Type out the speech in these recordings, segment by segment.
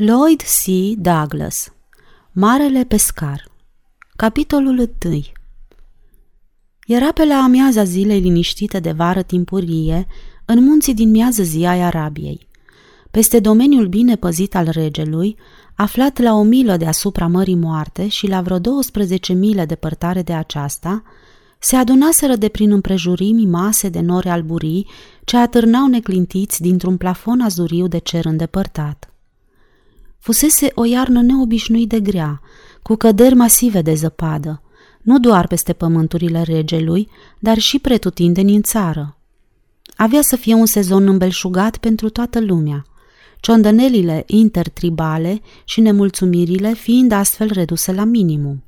Lloyd C. Douglas Marele pescar Capitolul 1 Era pe la amiaza zilei liniștite de vară timpurie, în munții din miază zi ai Arabiei. Peste domeniul bine păzit al regelui, aflat la o milă deasupra Mării Moarte și la vreo 12 mile depărtare de aceasta, se adunaseră de prin împrejurimi mase de nori alburii ce atârnau neclintiți dintr-un plafon azuriu de cer îndepărtat. Fusese o iarnă neobișnuit de grea, cu căderi masive de zăpadă, nu doar peste pământurile regelui, dar și pretutindeni în țară. Avea să fie un sezon îmbelșugat pentru toată lumea, ciondănelile intertribale și nemulțumirile fiind astfel reduse la minimum.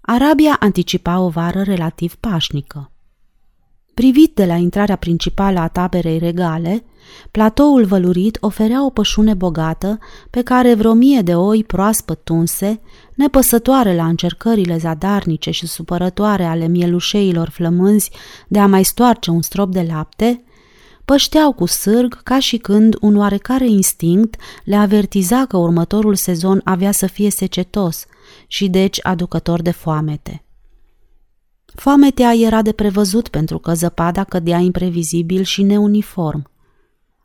Arabia anticipa o vară relativ pașnică. Privit de la intrarea principală a taberei regale, platoul vălurit oferea o pășune bogată pe care vreo mie de oi proaspăt tunse, nepăsătoare la încercările zadarnice și supărătoare ale mielușeilor flămânzi de a mai stoarce un strop de lapte, pășteau cu sârg ca și când un oarecare instinct le avertiza că următorul sezon avea să fie secetos și deci aducător de foamete. Foametea era de prevăzut pentru că zăpada cădea imprevizibil și neuniform.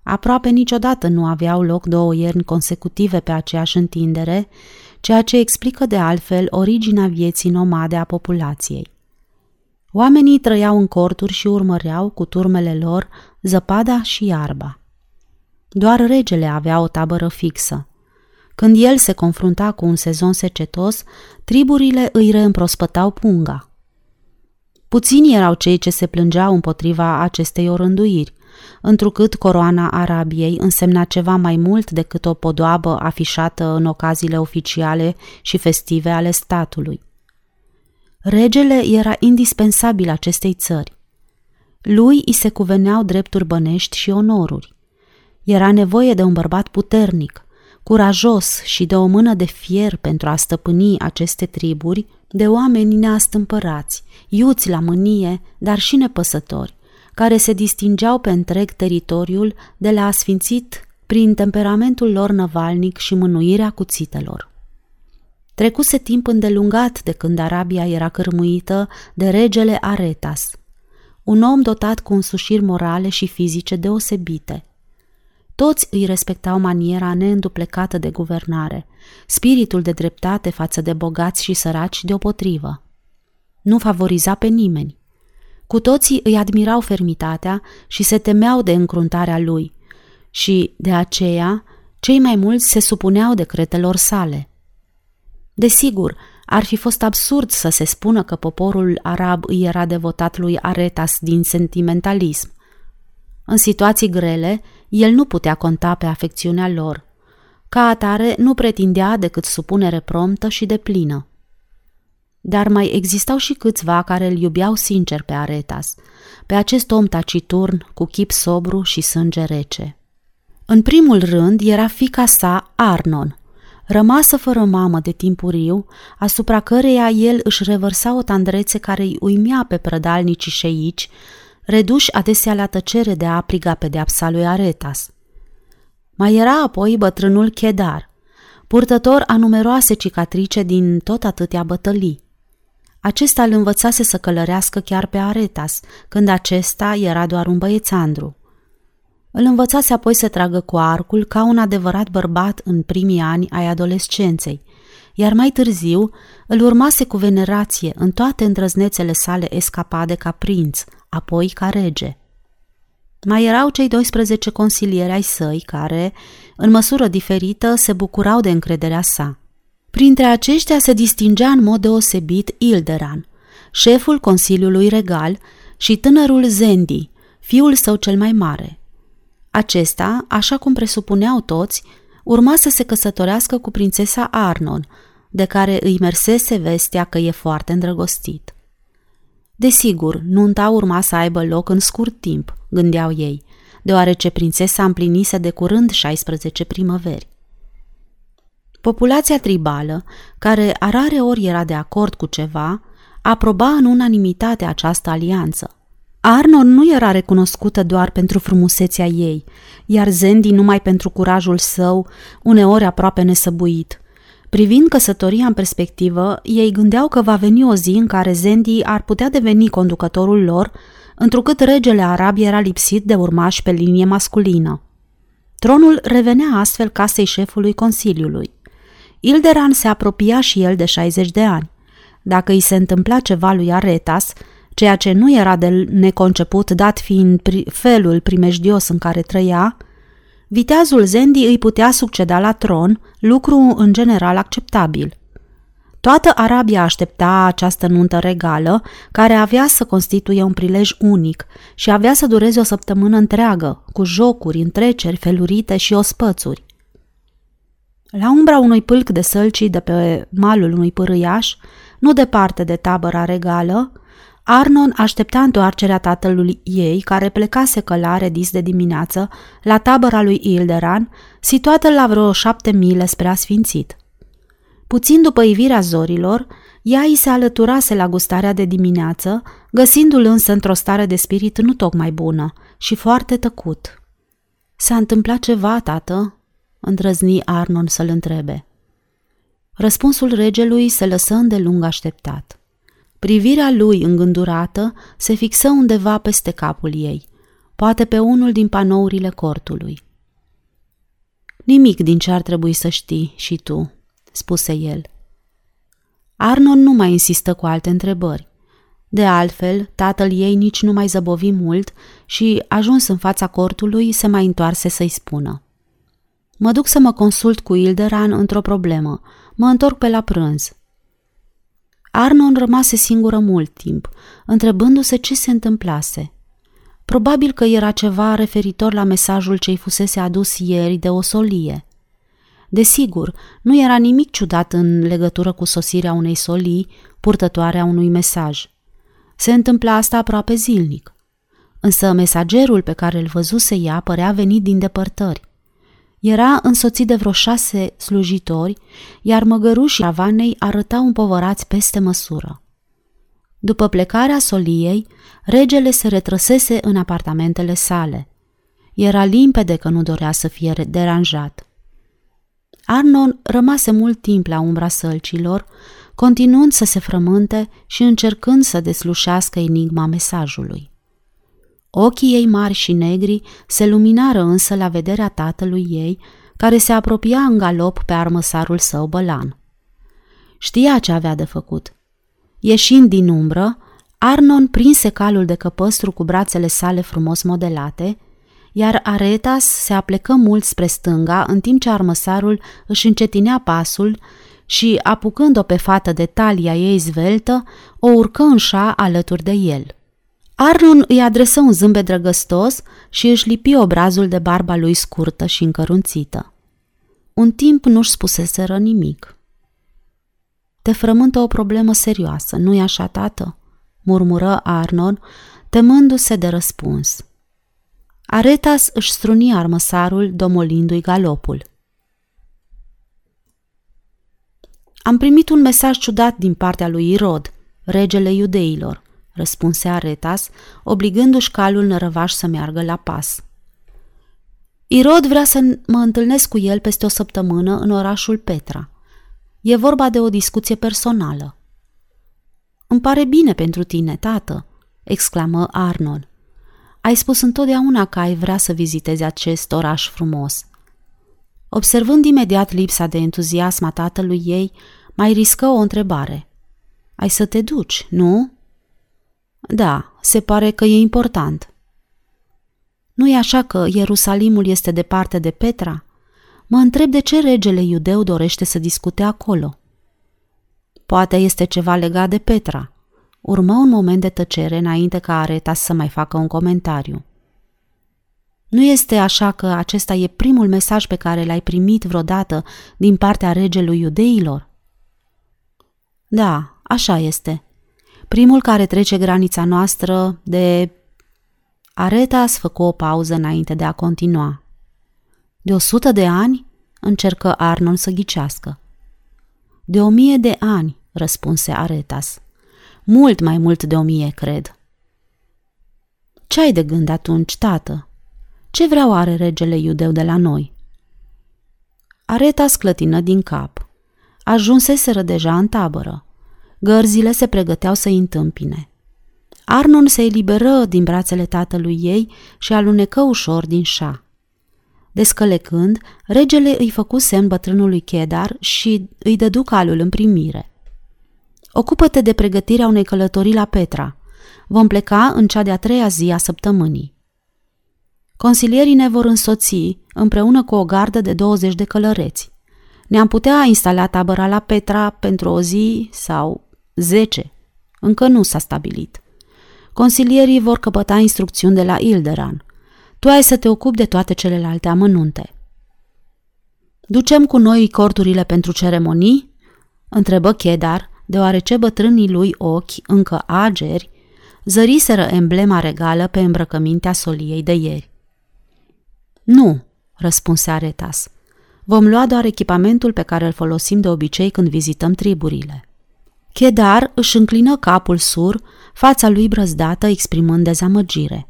Aproape niciodată nu aveau loc două ierni consecutive pe aceeași întindere, ceea ce explică de altfel originea vieții nomade a populației. Oamenii trăiau în corturi și urmăreau cu turmele lor zăpada și iarba. Doar regele avea o tabără fixă. Când el se confrunta cu un sezon secetos, triburile îi reîmprospătau punga – Puțini erau cei ce se plângeau împotriva acestei orânduiri, întrucât coroana Arabiei însemna ceva mai mult decât o podoabă afișată în ocaziile oficiale și festive ale statului. Regele era indispensabil acestei țări. Lui îi se cuveneau drepturi bănești și onoruri. Era nevoie de un bărbat puternic, curajos și de o mână de fier pentru a stăpâni aceste triburi de oameni neastâmpărați, iuți la mânie, dar și nepăsători, care se distingeau pe întreg teritoriul de la asfințit prin temperamentul lor năvalnic și mânuirea cuțitelor. Trecuse timp îndelungat de când Arabia era cărmuită de regele Aretas, un om dotat cu însușiri morale și fizice deosebite – toți îi respectau maniera neînduplecată de guvernare, spiritul de dreptate față de bogați și săraci deopotrivă. Nu favoriza pe nimeni. Cu toții îi admirau fermitatea și se temeau de încruntarea lui și, de aceea, cei mai mulți se supuneau decretelor sale. Desigur, ar fi fost absurd să se spună că poporul arab îi era devotat lui Aretas din sentimentalism. În situații grele, el nu putea conta pe afecțiunea lor. Ca atare, nu pretindea decât supunere promptă și deplină. Dar mai existau și câțiva care îl iubeau sincer pe Aretas, pe acest om taciturn, cu chip sobru și sânge rece. În primul rând era fica sa, Arnon, rămasă fără mamă de timpuriu, asupra căreia el își revărsa o tandrețe care îi uimea pe prădalnicii șeici, reduși adesea la tăcere de a apliga pedeapsa lui Aretas. Mai era apoi bătrânul Chedar, purtător a numeroase cicatrice din tot atâtea bătălii. Acesta îl învățase să călărească chiar pe Aretas, când acesta era doar un băiețandru. Îl învățase apoi să tragă cu arcul ca un adevărat bărbat în primii ani ai adolescenței, iar mai târziu îl urmase cu venerație în toate îndrăznețele sale escapade ca prinț, apoi ca rege. Mai erau cei 12 consilieri ai săi care, în măsură diferită, se bucurau de încrederea sa. Printre aceștia se distingea în mod deosebit Ilderan, șeful Consiliului Regal și tânărul Zendi, fiul său cel mai mare. Acesta, așa cum presupuneau toți, urma să se căsătorească cu prințesa Arnon, de care îi mersese vestea că e foarte îndrăgostit. Desigur, nunta urma să aibă loc în scurt timp, gândeau ei, deoarece prințesa împlinise de curând 16 primăveri. Populația tribală, care a rare ori era de acord cu ceva, aproba în unanimitate această alianță. Arnon nu era recunoscută doar pentru frumusețea ei, iar Zendi numai pentru curajul său, uneori aproape nesăbuit. Privind căsătoria în perspectivă, ei gândeau că va veni o zi în care Zendi ar putea deveni conducătorul lor, întrucât regele arab era lipsit de urmași pe linie masculină. Tronul revenea astfel casei șefului Consiliului. Ilderan se apropia și el de 60 de ani. Dacă îi se întâmpla ceva lui Aretas, ceea ce nu era de neconceput dat fiind felul primejdios în care trăia, viteazul Zendi îi putea succeda la tron, lucru în general acceptabil. Toată Arabia aștepta această nuntă regală, care avea să constituie un prilej unic și avea să dureze o săptămână întreagă, cu jocuri, întreceri, felurite și ospățuri. La umbra unui pâlc de sălcii de pe malul unui pârâiaș, nu departe de tabăra regală, Arnon aștepta întoarcerea tatălui ei, care plecase călare dis de dimineață la tabăra lui Ilderan, situată la vreo șapte mile spre asfințit. Puțin după ivirea zorilor, ea îi se alăturase la gustarea de dimineață, găsindu-l însă într-o stare de spirit nu tocmai bună și foarte tăcut. S-a întâmplat ceva, tată?" îndrăzni Arnon să-l întrebe. Răspunsul regelui se lăsă îndelung așteptat. Privirea lui îngândurată se fixă undeva peste capul ei, poate pe unul din panourile cortului. Nimic din ce ar trebui să știi și tu, spuse el. Arnon nu mai insistă cu alte întrebări. De altfel, tatăl ei nici nu mai zăbovi mult și, ajuns în fața cortului, se mai întoarse să-i spună. Mă duc să mă consult cu Ilderan într-o problemă. Mă întorc pe la prânz. Arnon rămase singură mult timp, întrebându-se ce se întâmplase. Probabil că era ceva referitor la mesajul ce-i fusese adus ieri de o solie. Desigur, nu era nimic ciudat în legătură cu sosirea unei solii, purtătoare a unui mesaj. Se întâmpla asta aproape zilnic. Însă mesagerul pe care îl văzuse ea părea venit din depărtări. Era însoțit de vreo șase slujitori, iar măgărușii avanei arătau împovărați peste măsură. După plecarea soliei, regele se retrăsese în apartamentele sale. Era limpede că nu dorea să fie deranjat. Arnon rămase mult timp la umbra sălcilor, continuând să se frământe și încercând să deslușească enigma mesajului. Ochii ei mari și negri se luminară însă la vederea tatălui ei, care se apropia în galop pe armăsarul său bălan. Știa ce avea de făcut. Ieșind din umbră, Arnon prinse calul de căpăstru cu brațele sale frumos modelate, iar Aretas se aplecă mult spre stânga în timp ce armăsarul își încetinea pasul și, apucând-o pe fată de talia ei zveltă, o urcă în șa alături de el – Arnon îi adresă un zâmbet drăgăstos și își lipi obrazul de barba lui scurtă și încărunțită. Un timp nu-și spuseseră nimic. Te frământă o problemă serioasă, nu-i așa, tată?" murmură Arnon, temându-se de răspuns. Aretas își struni armăsarul, domolindu-i galopul. Am primit un mesaj ciudat din partea lui Irod, regele iudeilor răspunse Aretas, obligându-și calul nărăvaș să meargă la pas. Irod vrea să mă întâlnesc cu el peste o săptămână în orașul Petra. E vorba de o discuție personală. Îmi pare bine pentru tine, tată, exclamă Arnold. Ai spus întotdeauna că ai vrea să vizitezi acest oraș frumos. Observând imediat lipsa de entuziasm a tatălui ei, mai riscă o întrebare. Ai să te duci, nu? Da, se pare că e important. Nu e așa că Ierusalimul este departe de Petra? Mă întreb de ce regele iudeu dorește să discute acolo. Poate este ceva legat de Petra. Urmă un moment de tăcere înainte ca Areta să mai facă un comentariu. Nu este așa că acesta e primul mesaj pe care l-ai primit vreodată din partea regelui iudeilor? Da, așa este primul care trece granița noastră de... Aretas făcu o pauză înainte de a continua. De o sută de ani? încercă Arnon să ghicească. De o mie de ani, răspunse Aretas. Mult mai mult de o mie, cred. Ce ai de gând atunci, tată? Ce vreau are regele iudeu de la noi? Areta sclătină din cap. Ajunseseră deja în tabără. Gărzile se pregăteau să-i întâmpine. Arnon se eliberă din brațele tatălui ei și alunecă ușor din șa. Descălecând, regele îi făcu semn bătrânului Chedar și îi dădu calul în primire. Ocupă-te de pregătirea unei călătorii la Petra. Vom pleca în cea de-a treia zi a săptămânii. Consilierii ne vor însoți împreună cu o gardă de 20 de călăreți. Ne-am putea instala tabăra la Petra pentru o zi sau zece. Încă nu s-a stabilit. Consilierii vor căpăta instrucțiuni de la Ilderan. Tu ai să te ocupi de toate celelalte amănunte. Ducem cu noi corturile pentru ceremonii? Întrebă Chedar, deoarece bătrânii lui ochi, încă ageri, zăriseră emblema regală pe îmbrăcămintea soliei de ieri. Nu, răspunse Aretas. Vom lua doar echipamentul pe care îl folosim de obicei când vizităm triburile. Chedar își înclină capul sur, fața lui brăzdată exprimând dezamăgire.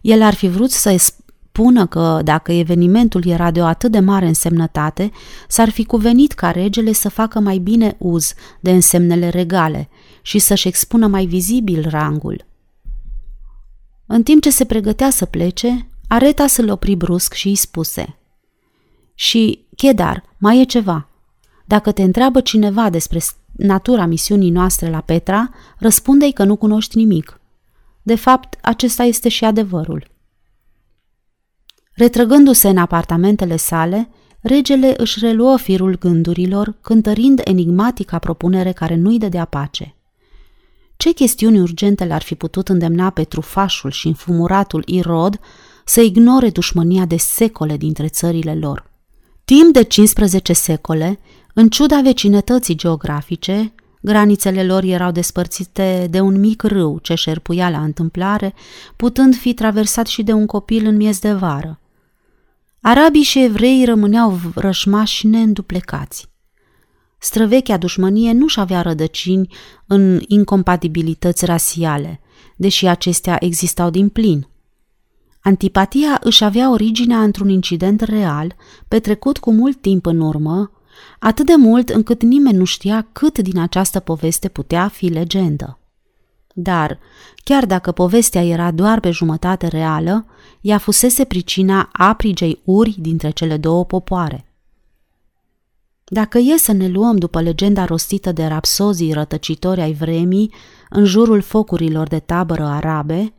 El ar fi vrut să spună că, dacă evenimentul era de o atât de mare însemnătate, s-ar fi cuvenit ca regele să facă mai bine uz de însemnele regale și să-și expună mai vizibil rangul. În timp ce se pregătea să plece, Areta să-l opri brusc și îi spuse Și, Chedar, mai e ceva. Dacă te întreabă cineva despre natura misiunii noastre la Petra, răspunde-i că nu cunoști nimic. De fapt, acesta este și adevărul. Retrăgându-se în apartamentele sale, regele își reluă firul gândurilor, cântărind enigmatica propunere care nu-i dădea pace. Ce chestiuni urgente l-ar fi putut îndemna pe trufașul și înfumuratul Irod să ignore dușmânia de secole dintre țările lor? Timp de 15 secole, în ciuda vecinătății geografice, granițele lor erau despărțite de un mic râu ce șerpuia la întâmplare, putând fi traversat și de un copil în miez de vară. Arabii și evreii rămâneau rășmași neînduplecați. Străvechea dușmănie nu-și avea rădăcini în incompatibilități rasiale, deși acestea existau din plin. Antipatia își avea originea într-un incident real, petrecut cu mult timp în urmă, atât de mult încât nimeni nu știa cât din această poveste putea fi legendă. Dar, chiar dacă povestea era doar pe jumătate reală, ea fusese pricina aprigei uri dintre cele două popoare. Dacă e să ne luăm după legenda rostită de rapsozii rătăcitori ai vremii în jurul focurilor de tabără arabe,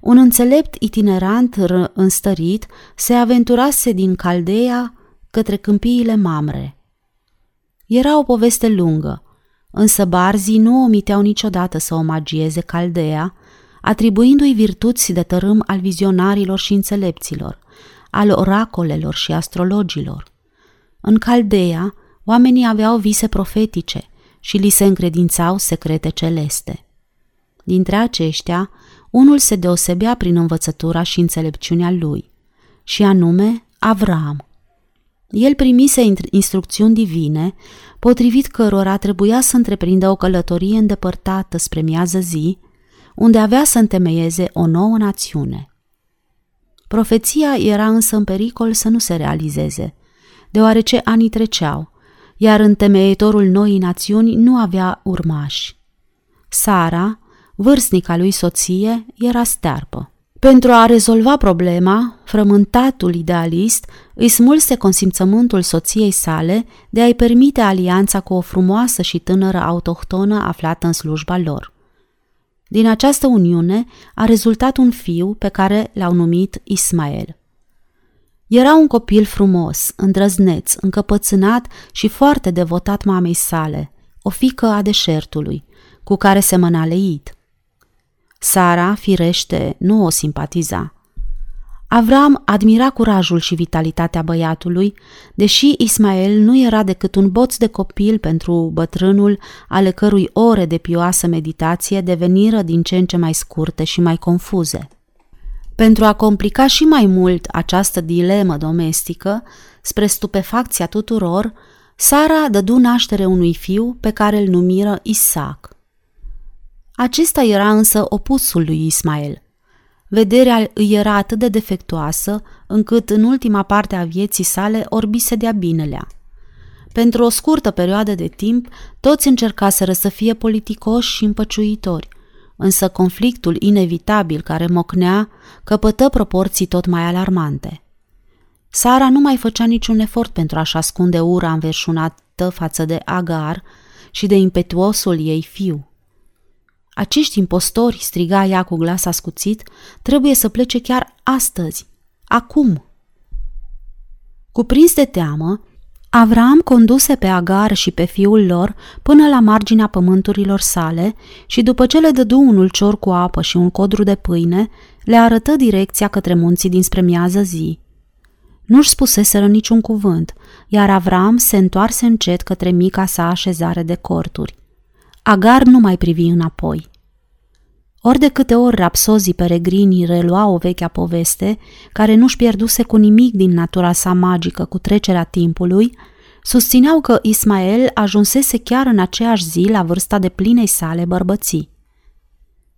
un înțelept itinerant înstărit se aventurase din Caldeia către câmpiile Mamre. Era o poveste lungă, însă barzii nu omiteau niciodată să omagieze Caldea, atribuindu-i virtuți de tărâm al vizionarilor și înțelepților, al oracolelor și astrologilor. În Caldea, oamenii aveau vise profetice și li se încredințau secrete celeste. Dintre aceștia, unul se deosebea prin învățătura și înțelepciunea lui, și anume Avram. El primise instrucțiuni divine, potrivit cărora trebuia să întreprindă o călătorie îndepărtată spre miază zi, unde avea să întemeieze o nouă națiune. Profeția era însă în pericol să nu se realizeze, deoarece anii treceau, iar întemeietorul noii națiuni nu avea urmași. Sara, vârstnica lui soție, era stearpă. Pentru a rezolva problema, frământatul idealist îi smulse consimțământul soției sale de a-i permite alianța cu o frumoasă și tânără autohtonă aflată în slujba lor. Din această uniune a rezultat un fiu pe care l-au numit Ismael. Era un copil frumos, îndrăzneț, încăpățânat și foarte devotat mamei sale, o fică a deșertului, cu care se mâna leit. Sara, firește, nu o simpatiza. Avram admira curajul și vitalitatea băiatului, deși Ismael nu era decât un boț de copil pentru bătrânul, ale cărui ore de pioasă meditație deveniră din ce în ce mai scurte și mai confuze. Pentru a complica și mai mult această dilemă domestică, spre stupefacția tuturor, Sara dădu naștere unui fiu pe care îl numiră Isaac. Acesta era însă opusul lui Ismael. Vederea îi era atât de defectuoasă, încât în ultima parte a vieții sale orbise de-a binelea. Pentru o scurtă perioadă de timp, toți încercaseră să fie politicoși și împăciuitori, însă conflictul inevitabil care mocnea căpătă proporții tot mai alarmante. Sara nu mai făcea niciun efort pentru a-și ascunde ura înverșunată față de Agar și de impetuosul ei fiu. Acești impostori, striga ea cu glas ascuțit, trebuie să plece chiar astăzi, acum. Cuprins de teamă, Avram conduse pe Agar și pe fiul lor până la marginea pământurilor sale și după ce le dădu un ulcior cu apă și un codru de pâine, le arătă direcția către munții dinspre miază zi. Nu-și spuseseră niciun cuvânt, iar Avram se întoarse încet către mica sa așezare de corturi. Agar nu mai privi înapoi. Ori de câte ori rapsozii peregrinii reluau o vechea poveste, care nu-și pierduse cu nimic din natura sa magică cu trecerea timpului, susțineau că Ismael ajunsese chiar în aceeași zi la vârsta de plinei sale bărbății.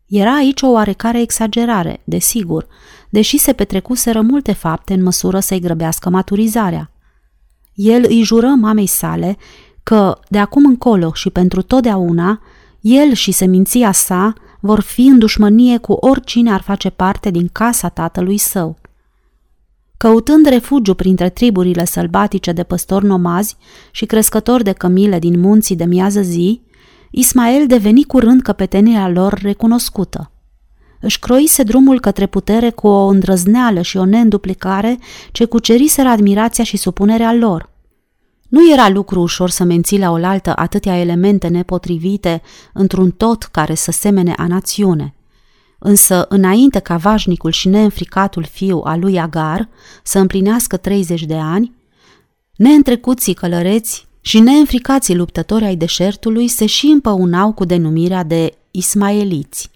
Era aici o oarecare exagerare, desigur, deși se petrecuseră multe fapte în măsură să-i grăbească maturizarea. El îi jură mamei sale că, de acum încolo și pentru totdeauna, el și seminția sa vor fi în dușmănie cu oricine ar face parte din casa tatălui său. Căutând refugiu printre triburile sălbatice de păstori nomazi și crescători de cămile din munții de miază zi, Ismael deveni curând căpetenia lor recunoscută. Își croise drumul către putere cu o îndrăzneală și o neînduplicare ce cuceriseră admirația și supunerea lor – nu era lucru ușor să menții la oaltă atâtea elemente nepotrivite într-un tot care să semene a națiune. Însă, înainte ca vașnicul și neînfricatul fiu al lui Agar să împlinească 30 de ani, neîntrecuții călăreți și neînfricații luptători ai deșertului se și împăunau cu denumirea de ismaeliți.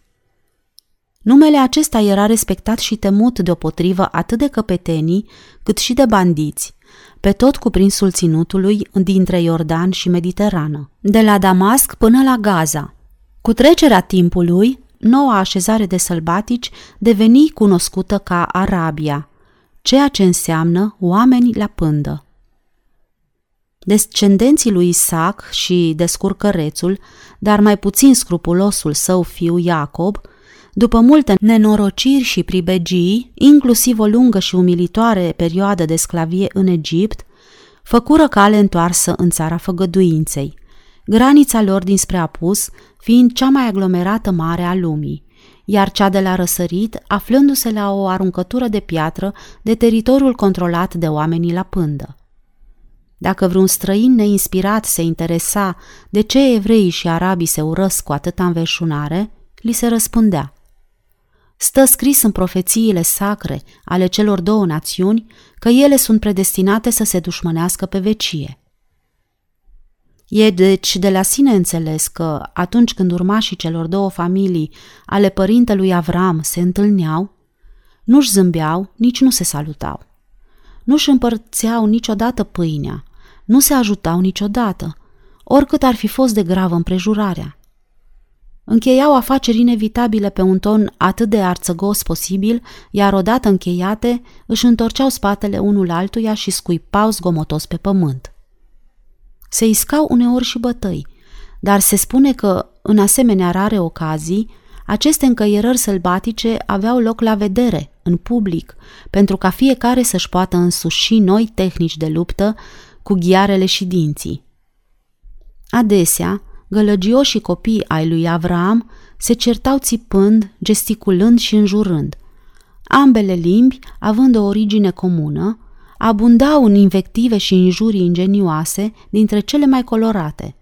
Numele acesta era respectat și temut deopotrivă atât de căpetenii cât și de bandiți, pe tot cuprinsul ținutului dintre Iordan și Mediterană, de la Damasc până la Gaza. Cu trecerea timpului, noua așezare de sălbatici deveni cunoscută ca Arabia, ceea ce înseamnă oameni la pândă. Descendenții lui Isaac și descurcărețul, dar mai puțin scrupulosul său fiu Iacob, după multe nenorociri și pribegii, inclusiv o lungă și umilitoare perioadă de sclavie în Egipt, făcură cale întoarsă în țara făgăduinței, granița lor dinspre apus fiind cea mai aglomerată mare a lumii, iar cea de la răsărit aflându-se la o aruncătură de piatră de teritoriul controlat de oamenii la pândă. Dacă vreun străin neinspirat se interesa de ce evreii și arabii se urăsc cu atâta înverșunare, li se răspundea – Stă scris în profețiile sacre ale celor două națiuni că ele sunt predestinate să se dușmănească pe vecie. E deci de la sine înțeles că atunci când urmașii celor două familii ale părintelui Avram se întâlneau, nu-și zâmbeau, nici nu se salutau. Nu-și împărțeau niciodată pâinea, nu se ajutau niciodată, oricât ar fi fost de gravă împrejurarea. Încheiau afaceri inevitabile pe un ton atât de arțăgos posibil, iar odată încheiate, își întorceau spatele unul altuia și scuipau zgomotos pe pământ. Se iscau uneori și bătăi, dar se spune că, în asemenea rare ocazii, aceste încăierări sălbatice aveau loc la vedere, în public, pentru ca fiecare să-și poată însuși noi tehnici de luptă cu ghiarele și dinții. Adesea, gălăgioșii copii ai lui Avram se certau țipând, gesticulând și înjurând. Ambele limbi, având o origine comună, abundau în invective și injurii ingenioase dintre cele mai colorate.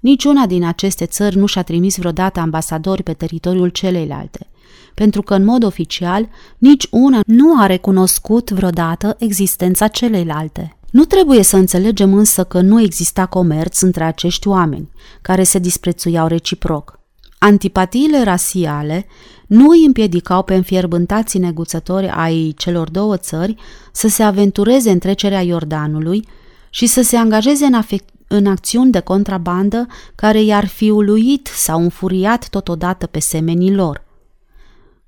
Niciuna din aceste țări nu și-a trimis vreodată ambasadori pe teritoriul celeilalte, pentru că în mod oficial nici una nu a recunoscut vreodată existența celeilalte. Nu trebuie să înțelegem însă că nu exista comerț între acești oameni, care se disprețuiau reciproc. Antipatiile rasiale nu îi împiedicau pe înfierbântații neguțători ai celor două țări să se aventureze în trecerea Iordanului și să se angajeze în, afect- în acțiuni de contrabandă care i-ar fi uluit sau înfuriat totodată pe semenii lor.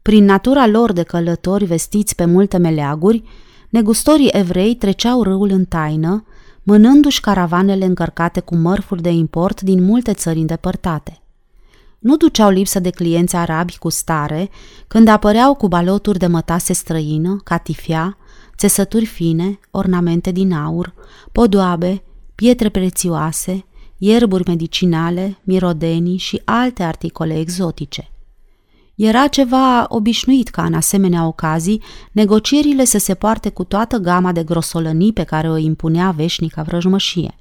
Prin natura lor de călători vestiți pe multe meleaguri, negustorii evrei treceau râul în taină, mânându-și caravanele încărcate cu mărfuri de import din multe țări îndepărtate. Nu duceau lipsă de clienți arabi cu stare când apăreau cu baloturi de mătase străină, catifia, țesături fine, ornamente din aur, podoabe, pietre prețioase, ierburi medicinale, mirodenii și alte articole exotice. Era ceva obișnuit ca în asemenea ocazii negocierile să se poarte cu toată gama de grosolănii pe care o impunea veșnica vrăjmășie.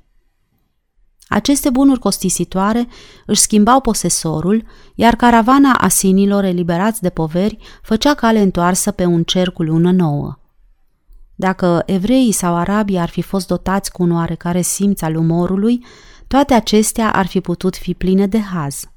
Aceste bunuri costisitoare își schimbau posesorul, iar caravana asinilor eliberați de poveri făcea cale întoarsă pe un cer cu lună nouă. Dacă evreii sau arabii ar fi fost dotați cu un oarecare simț al umorului, toate acestea ar fi putut fi pline de haz.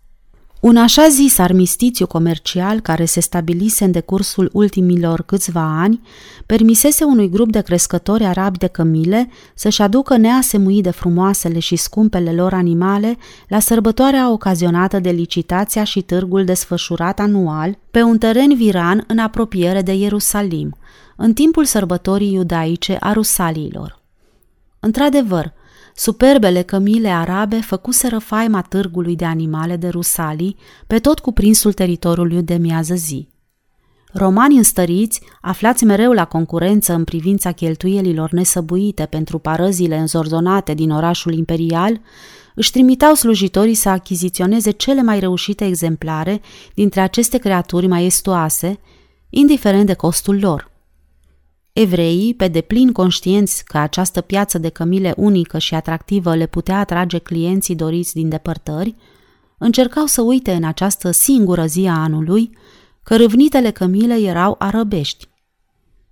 Un așa zis armistițiu comercial care se stabilise în decursul ultimilor câțiva ani permisese unui grup de crescători arabi de cămile să-și aducă neasemuit de frumoasele și scumpele lor animale la sărbătoarea ocazionată de licitația și târgul desfășurat anual pe un teren viran în apropiere de Ierusalim, în timpul sărbătorii iudaice a Rusaliilor. Într-adevăr, Superbele cămile arabe făcuseră faima târgului de animale de Rusalii pe tot cuprinsul teritoriului de miază zi. Romani înstăriți, aflați mereu la concurență în privința cheltuielilor nesăbuite pentru parăzile înzorzonate din orașul imperial, își trimitau slujitorii să achiziționeze cele mai reușite exemplare dintre aceste creaturi maestoase, indiferent de costul lor – Evreii, pe deplin conștienți că această piață de cămile unică și atractivă le putea atrage clienții doriți din depărtări, încercau să uite în această singură zi a anului că râvnitele cămile erau arăbești.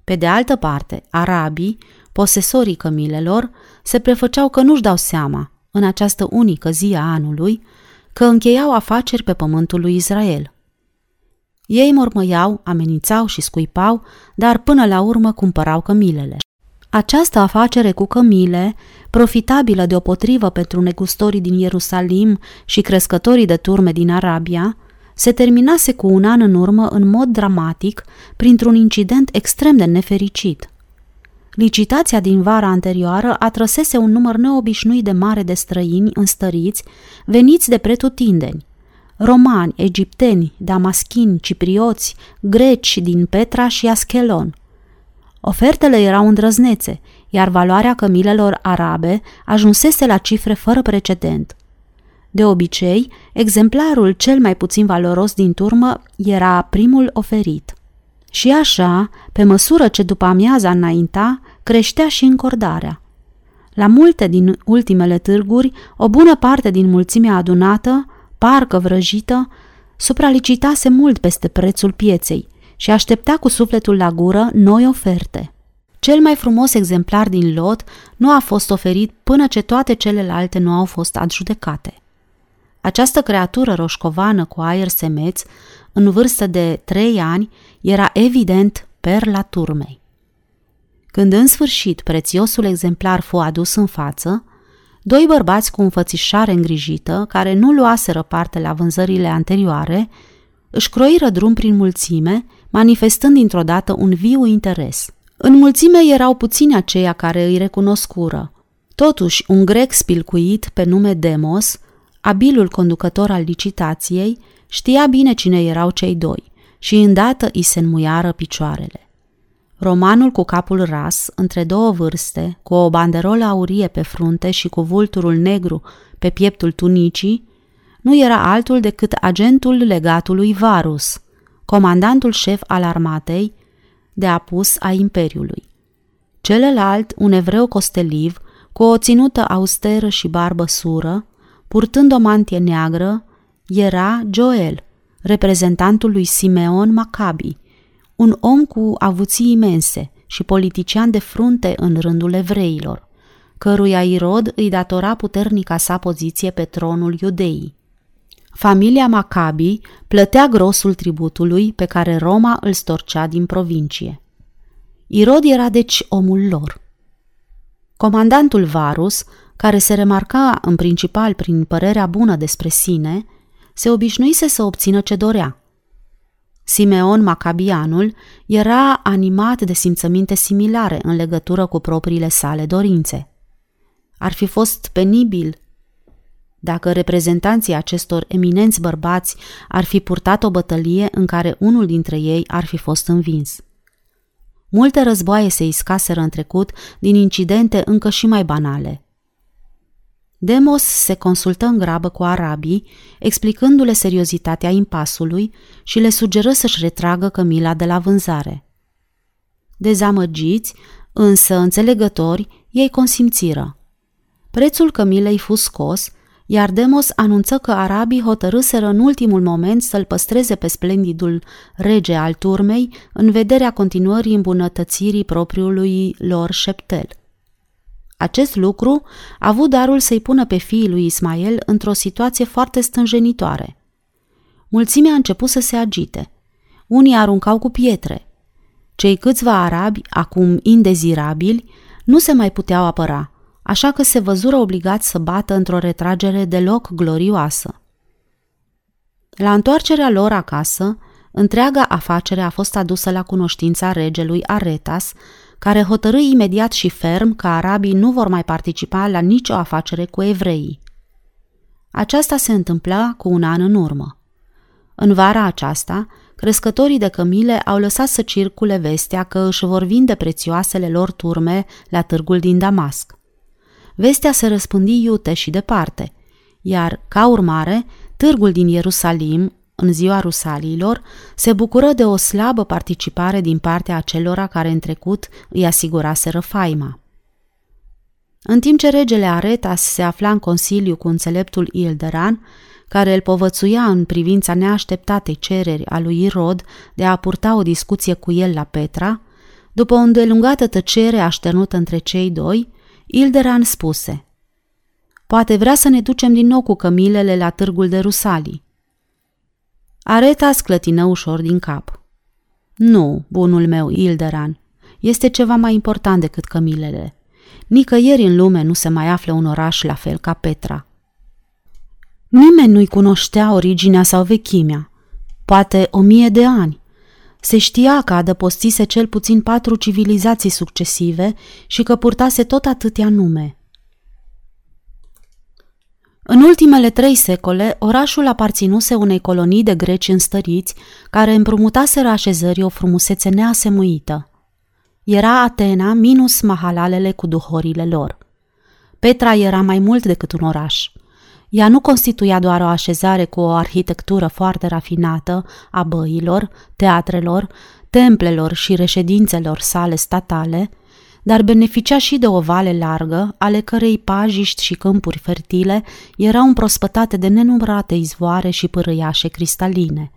Pe de altă parte, arabii, posesorii cămilelor, se prefăceau că nu-și dau seama, în această unică zi a anului, că încheiau afaceri pe pământul lui Israel. Ei mormăiau, amenințau și scuipau, dar până la urmă cumpărau cămilele. Această afacere cu cămile, profitabilă deopotrivă pentru negustorii din Ierusalim și crescătorii de turme din Arabia, se terminase cu un an în urmă în mod dramatic printr-un incident extrem de nefericit. Licitația din vara anterioară atrăsese un număr neobișnuit de mare de străini înstăriți, veniți de pretutindeni, romani, egipteni, damaschini, ciprioți, greci din Petra și Aschelon. Ofertele erau îndrăznețe, iar valoarea cămilelor arabe ajunsese la cifre fără precedent. De obicei, exemplarul cel mai puțin valoros din turmă era primul oferit. Și așa, pe măsură ce după amiaza înainta, creștea și încordarea. La multe din ultimele târguri, o bună parte din mulțimea adunată parcă vrăjită, supralicitase mult peste prețul pieței și aștepta cu sufletul la gură noi oferte. Cel mai frumos exemplar din lot nu a fost oferit până ce toate celelalte nu au fost adjudecate. Această creatură roșcovană cu aer semeț, în vârstă de trei ani, era evident perla turmei. Când în sfârșit prețiosul exemplar fu adus în față, Doi bărbați cu înfățișare îngrijită, care nu luaseră parte la vânzările anterioare, își croiră drum prin mulțime, manifestând dintr-o dată un viu interes. În mulțime erau puțini aceia care îi recunoscură. Totuși, un grec spilcuit pe nume Demos, abilul conducător al licitației, știa bine cine erau cei doi și îndată îi se înmuiară picioarele. Romanul cu capul ras, între două vârste, cu o banderolă aurie pe frunte și cu vulturul negru pe pieptul tunicii, nu era altul decât agentul legatului Varus, comandantul șef al armatei de apus a Imperiului. Celălalt, un evreu costeliv, cu o ținută austeră și barbă sură, purtând o mantie neagră, era Joel, reprezentantul lui Simeon Maccabi, un om cu avuții imense și politician de frunte în rândul evreilor, căruia Irod îi datora puternica sa poziție pe tronul iudeii. Familia Maccabi plătea grosul tributului pe care Roma îl storcea din provincie. Irod era deci omul lor. Comandantul Varus, care se remarca în principal prin părerea bună despre sine, se obișnuise să obțină ce dorea – Simeon Macabianul era animat de simțăminte similare în legătură cu propriile sale dorințe. Ar fi fost penibil dacă reprezentanții acestor eminenți bărbați ar fi purtat o bătălie în care unul dintre ei ar fi fost învins. Multe războaie se iscaseră în trecut din incidente încă și mai banale. Demos se consultă în grabă cu arabii, explicându-le seriozitatea impasului și le sugeră să-și retragă cămila de la vânzare. Dezamăgiți, însă înțelegători, ei consimțiră. Prețul cămilei fu scos, iar Demos anunță că arabii hotărâseră în ultimul moment să-l păstreze pe splendidul rege al turmei în vederea continuării îmbunătățirii propriului lor șeptel. Acest lucru a avut darul să-i pună pe fiii lui Ismael într-o situație foarte stânjenitoare. Mulțimea a început să se agite. Unii aruncau cu pietre. Cei câțiva arabi, acum indezirabili, nu se mai puteau apăra, așa că se văzură obligați să bată într-o retragere deloc glorioasă. La întoarcerea lor acasă, întreaga afacere a fost adusă la cunoștința regelui Aretas, care hotărâi imediat și ferm că arabii nu vor mai participa la nicio afacere cu evreii. Aceasta se întâmpla cu un an în urmă. În vara aceasta, crescătorii de cămile au lăsat să circule vestea că își vor vinde prețioasele lor turme la târgul din Damasc. Vestea se răspândi iute și departe, iar, ca urmare, târgul din Ierusalim în ziua rusaliilor, se bucură de o slabă participare din partea acelora care în trecut îi asiguraseră faima. În timp ce regele Aretas se afla în consiliu cu înțeleptul Ilderan, care îl povățuia în privința neașteptatei cereri a lui Irod de a purta o discuție cu el la Petra, după o îndelungată tăcere așternută între cei doi, Ilderan spuse Poate vrea să ne ducem din nou cu cămilele la târgul de Rusalii. Areta sclătină ușor din cap. Nu, bunul meu, Ilderan, este ceva mai important decât cămilele. Nicăieri în lume nu se mai află un oraș la fel ca Petra. Nimeni nu-i cunoștea originea sau vechimea. Poate o mie de ani. Se știa că adăpostise cel puțin patru civilizații succesive și că purtase tot atâtea nume – în ultimele trei secole, orașul aparținuse unei colonii de greci înstăriți, care împrumutaseră așezării o frumusețe neasemuită. Era Atena minus mahalalele cu duhorile lor. Petra era mai mult decât un oraș. Ea nu constituia doar o așezare cu o arhitectură foarte rafinată a băilor, teatrelor, templelor și reședințelor sale statale – dar beneficia și de o vale largă, ale cărei pajiști și câmpuri fertile erau împrospătate de nenumărate izvoare și părâiașe cristaline.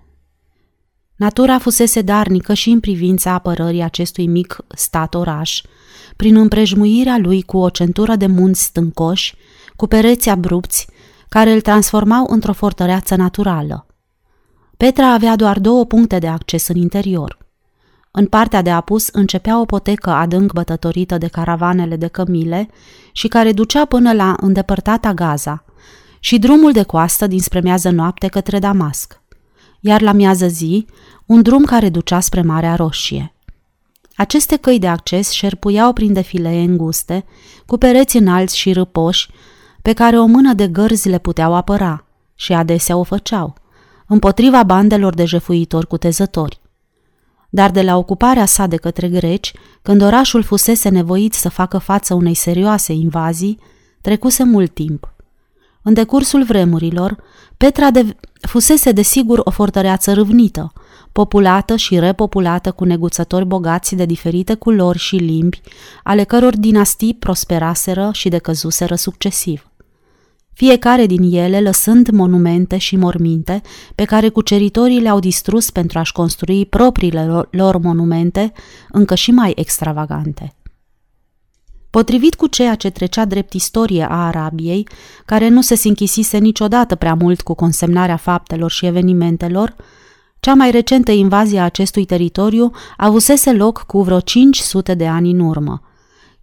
Natura fusese darnică și în privința apărării acestui mic stat-oraș, prin împrejmuirea lui cu o centură de munți stâncoși, cu pereți abrupți, care îl transformau într-o fortăreață naturală. Petra avea doar două puncte de acces în interior – în partea de apus începea o potecă adânc bătătorită de caravanele de cămile și care ducea până la îndepărtata Gaza și drumul de coastă dinspre miază noapte către Damasc, iar la miază zi un drum care ducea spre Marea Roșie. Aceste căi de acces șerpuiau prin defilee înguste, cu pereți înalți și râpoși, pe care o mână de gărzi le puteau apăra și adesea o făceau, împotriva bandelor de jefuitori cutezători dar de la ocuparea sa de către greci, când orașul fusese nevoit să facă față unei serioase invazii, trecuse mult timp. În decursul vremurilor, Petra de- fusese desigur o fortăreață râvnită, populată și repopulată cu neguțători bogați de diferite culori și limbi, ale căror dinastii prosperaseră și decăzuseră succesiv fiecare din ele lăsând monumente și morminte pe care cuceritorii le-au distrus pentru a-și construi propriile lor monumente încă și mai extravagante. Potrivit cu ceea ce trecea drept istorie a Arabiei, care nu se sinchisise niciodată prea mult cu consemnarea faptelor și evenimentelor, cea mai recentă invazie a acestui teritoriu avusese loc cu vreo 500 de ani în urmă –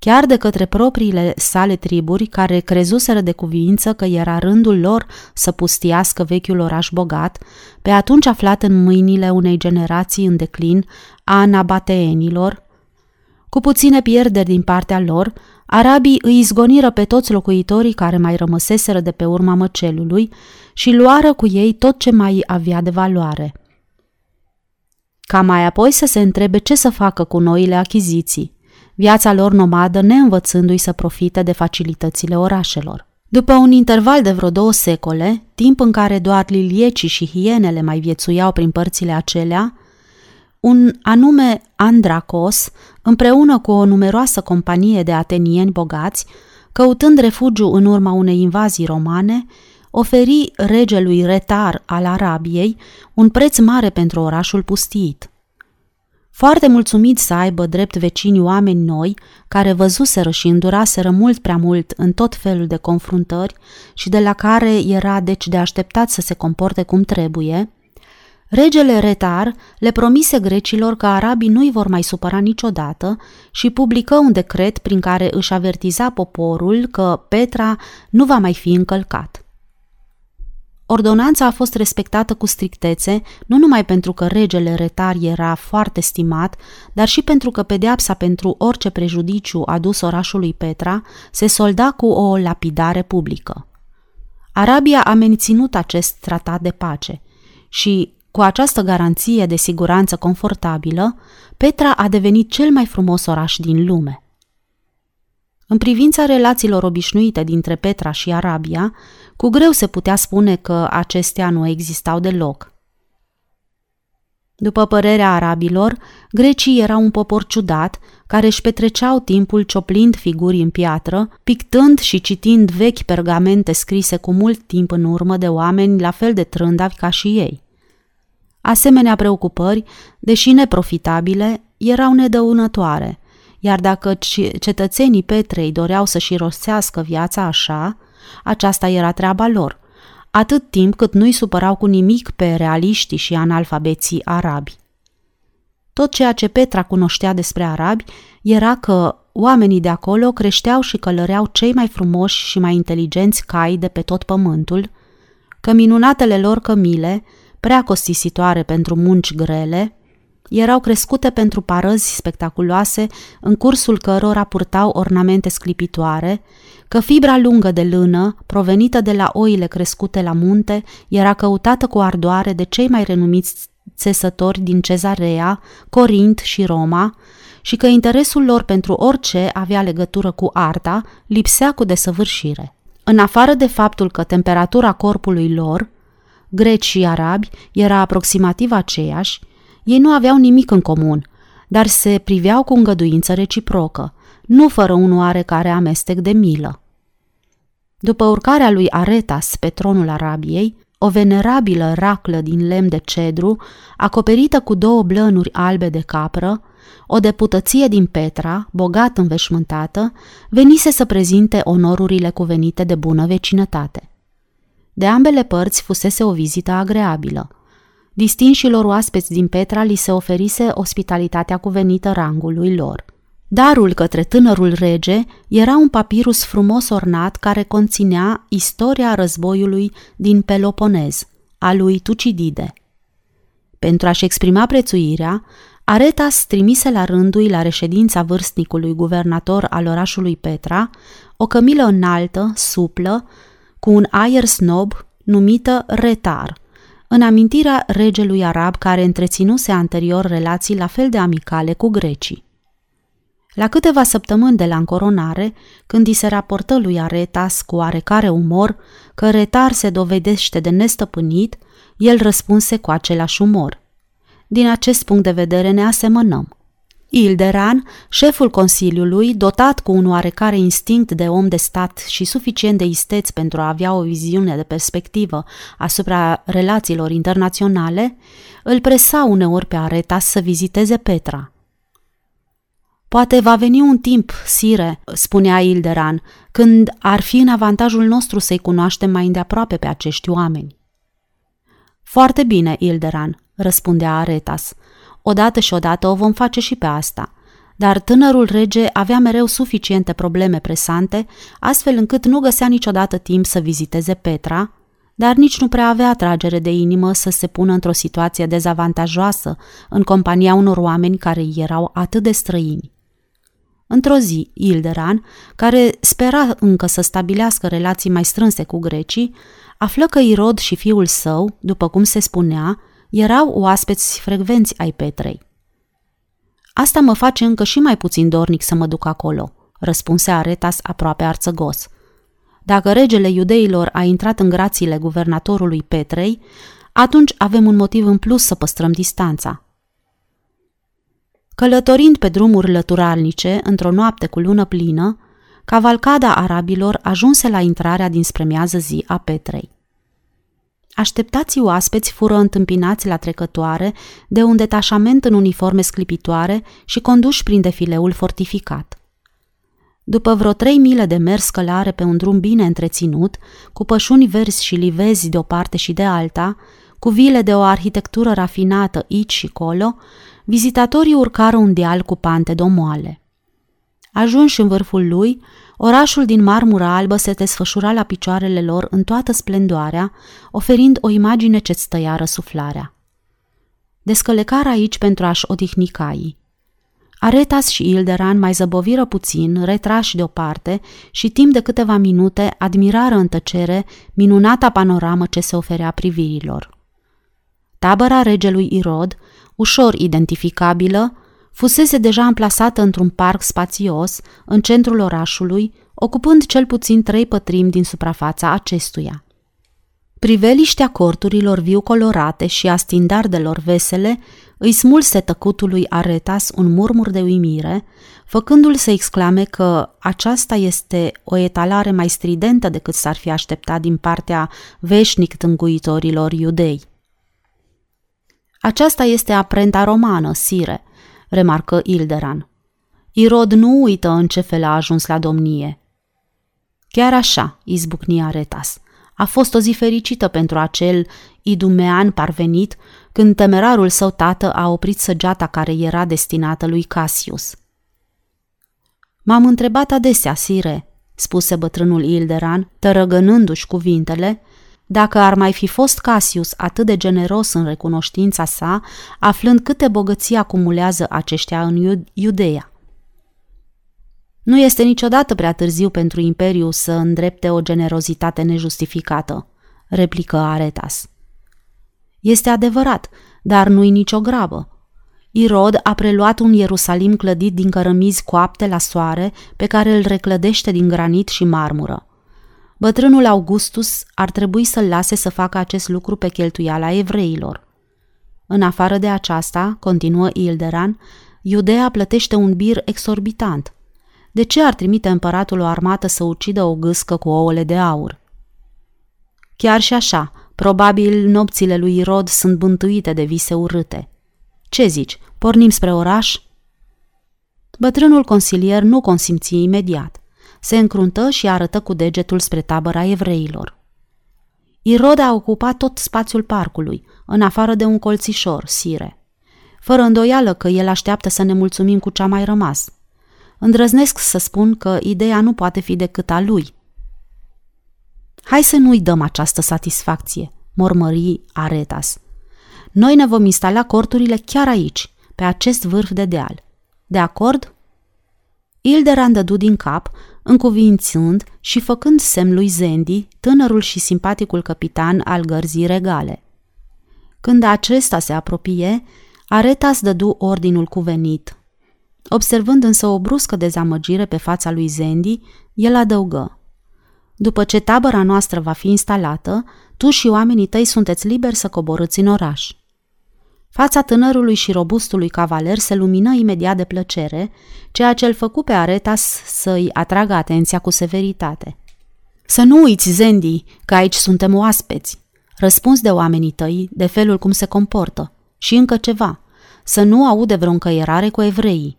chiar de către propriile sale triburi care crezuseră de cuvință că era rândul lor să pustiască vechiul oraș bogat, pe atunci aflat în mâinile unei generații în declin a anabateenilor. Cu puține pierderi din partea lor, arabii îi izgoniră pe toți locuitorii care mai rămăseseră de pe urma măcelului și luară cu ei tot ce mai avea de valoare – ca mai apoi să se întrebe ce să facă cu noile achiziții, viața lor nomadă neînvățându-i să profite de facilitățile orașelor. După un interval de vreo două secole, timp în care doar liliecii și hienele mai viețuiau prin părțile acelea, un anume Andracos, împreună cu o numeroasă companie de atenieni bogați, căutând refugiu în urma unei invazii romane, oferi regelui Retar al Arabiei un preț mare pentru orașul pustiit. Foarte mulțumit să aibă drept vecini oameni noi, care văzuseră și înduraseră mult prea mult în tot felul de confruntări și de la care era deci de așteptat să se comporte cum trebuie, regele Retar le promise grecilor că arabii nu-i vor mai supăra niciodată și publică un decret prin care își avertiza poporul că Petra nu va mai fi încălcat. Ordonanța a fost respectată cu strictețe, nu numai pentru că regele retar era foarte stimat, dar și pentru că pedeapsa pentru orice prejudiciu adus orașului Petra se solda cu o lapidare publică. Arabia a menținut acest tratat de pace și, cu această garanție de siguranță confortabilă, Petra a devenit cel mai frumos oraș din lume. În privința relațiilor obișnuite dintre Petra și Arabia, cu greu se putea spune că acestea nu existau deloc. După părerea arabilor, grecii erau un popor ciudat, care își petreceau timpul cioplind figuri în piatră, pictând și citind vechi pergamente scrise cu mult timp în urmă de oameni la fel de trândavi ca și ei. Asemenea preocupări, deși neprofitabile, erau nedăunătoare, iar dacă cetățenii Petrei doreau să-și rostească viața așa, aceasta era treaba lor, atât timp cât nu-i supărau cu nimic pe realiștii și analfabeții arabi. Tot ceea ce Petra cunoștea despre arabi era că oamenii de acolo creșteau și călăreau cei mai frumoși și mai inteligenți cai de pe tot pământul, că minunatele lor cămile, prea costisitoare pentru munci grele, erau crescute pentru parăzi spectaculoase în cursul cărora purtau ornamente sclipitoare, că fibra lungă de lână, provenită de la oile crescute la munte, era căutată cu ardoare de cei mai renumiți țesători din Cezarea, Corint și Roma, și că interesul lor pentru orice avea legătură cu arta lipsea cu desăvârșire. În afară de faptul că temperatura corpului lor, greci și arabi, era aproximativ aceeași, ei nu aveau nimic în comun, dar se priveau cu îngăduință reciprocă, nu fără un oarecare amestec de milă. După urcarea lui Aretas pe tronul Arabiei, o venerabilă raclă din lemn de cedru, acoperită cu două blănuri albe de capră, o deputăție din Petra, bogat înveșmântată, venise să prezinte onorurile cuvenite de bună vecinătate. De ambele părți fusese o vizită agreabilă – Distinșilor oaspeți din Petra li se oferise ospitalitatea cuvenită rangului lor. Darul către tânărul rege era un papirus frumos ornat care conținea istoria războiului din Peloponez, a lui Tucidide. Pentru a-și exprima prețuirea, Aretas trimise la rândui la reședința vârstnicului guvernator al orașului Petra o cămilă înaltă, suplă, cu un aer snob numită retar – în amintirea regelui arab care întreținuse anterior relații la fel de amicale cu grecii. La câteva săptămâni de la încoronare, când i se raportă lui Aretas cu oarecare umor că Retar se dovedește de nestăpânit, el răspunse cu același umor. Din acest punct de vedere ne asemănăm. Ilderan, șeful Consiliului, dotat cu un oarecare instinct de om de stat și suficient de isteț pentru a avea o viziune de perspectivă asupra relațiilor internaționale, îl presa uneori pe Aretas să viziteze Petra. Poate va veni un timp, sire, spunea Ilderan, când ar fi în avantajul nostru să-i cunoaștem mai îndeaproape pe acești oameni. Foarte bine, Ilderan, răspundea Aretas – Odată și odată o vom face și pe asta. dar tânărul rege avea mereu suficiente probleme presante, astfel încât nu găsea niciodată timp să viziteze Petra, dar nici nu prea avea atragere de inimă să se pună într-o situație dezavantajoasă în compania unor oameni care îi erau atât de străini. Într-o zi, Ilderan, care spera încă să stabilească relații mai strânse cu grecii, află că Irod și fiul său, după cum se spunea, erau oaspeți frecvenți ai Petrei. Asta mă face încă și mai puțin dornic să mă duc acolo, răspunse Aretas aproape arțăgos. Dacă regele iudeilor a intrat în grațiile guvernatorului Petrei, atunci avem un motiv în plus să păstrăm distanța. Călătorind pe drumuri lăturalnice, într-o noapte cu lună plină, cavalcada arabilor ajunse la intrarea dinspre miază zi a Petrei. Așteptații oaspeți fură întâmpinați la trecătoare de un detașament în uniforme sclipitoare și conduși prin defileul fortificat. După vreo trei mile de mers călare pe un drum bine întreținut, cu pășuni verzi și livezi de o parte și de alta, cu vile de o arhitectură rafinată aici și colo, vizitatorii urcară un deal cu pante domoale. Ajunși în vârful lui, orașul din marmură albă se desfășura la picioarele lor în toată splendoarea, oferind o imagine ce-ți tăia răsuflarea. Descălecară aici pentru a-și odihni caii. Aretas și Ilderan mai zăboviră puțin, retrași deoparte, și timp de câteva minute admirară în tăcere minunata panoramă ce se oferea privirilor. Tabăra regelui Irod, ușor identificabilă, fusese deja amplasată într-un parc spațios în centrul orașului, ocupând cel puțin trei pătrimi din suprafața acestuia. Priveliștea corturilor viu colorate și a standardelor vesele îi smulse tăcutului Aretas un murmur de uimire, făcându-l să exclame că aceasta este o etalare mai stridentă decât s-ar fi așteptat din partea veșnic tânguitorilor iudei. Aceasta este aprenta romană, sire, remarcă Ilderan. Irod nu uită în ce fel a ajuns la domnie. Chiar așa, izbucni Aretas. A fost o zi fericită pentru acel idumean parvenit când temerarul său tată a oprit săgeata care era destinată lui Cassius. M-am întrebat adesea, Sire, spuse bătrânul Ilderan, tărăgănându-și cuvintele, dacă ar mai fi fost Cassius atât de generos în recunoștința sa, aflând câte bogății acumulează aceștia în Iudeea. Nu este niciodată prea târziu pentru Imperiu să îndrepte o generozitate nejustificată, replică Aretas. Este adevărat, dar nu-i nicio grabă. Irod a preluat un Ierusalim clădit din cărămizi coapte la soare, pe care îl reclădește din granit și marmură. Bătrânul Augustus ar trebui să-l lase să facă acest lucru pe cheltuiala evreilor. În afară de aceasta, continuă Ilderan, Iudea plătește un bir exorbitant. De ce ar trimite împăratul o armată să ucidă o gâscă cu ouăle de aur? Chiar și așa, probabil nopțile lui Irod sunt bântuite de vise urâte. Ce zici, pornim spre oraș? Bătrânul consilier nu consimți imediat se încruntă și arătă cu degetul spre tabăra evreilor. Irod a ocupat tot spațiul parcului, în afară de un colțișor, sire. Fără îndoială că el așteaptă să ne mulțumim cu ce a mai rămas. Îndrăznesc să spun că ideea nu poate fi decât a lui. Hai să nu-i dăm această satisfacție, mormări Aretas. Noi ne vom instala corturile chiar aici, pe acest vârf de deal. De acord? Ilderan dădu din cap, încuvințând și făcând semn lui Zendi, tânărul și simpaticul capitan al gărzii regale. Când acesta se apropie, Aretas dădu ordinul cuvenit. Observând însă o bruscă dezamăgire pe fața lui Zendi, el adăugă. După ce tabăra noastră va fi instalată, tu și oamenii tăi sunteți liberi să coborâți în oraș. Fața tânărului și robustului cavaler se lumină imediat de plăcere, ceea ce îl făcu pe Aretas să-i atragă atenția cu severitate. Să nu uiți, Zendi, că aici suntem oaspeți. Răspuns de oamenii tăi, de felul cum se comportă. Și încă ceva, să nu aude vreo încăierare cu evreii.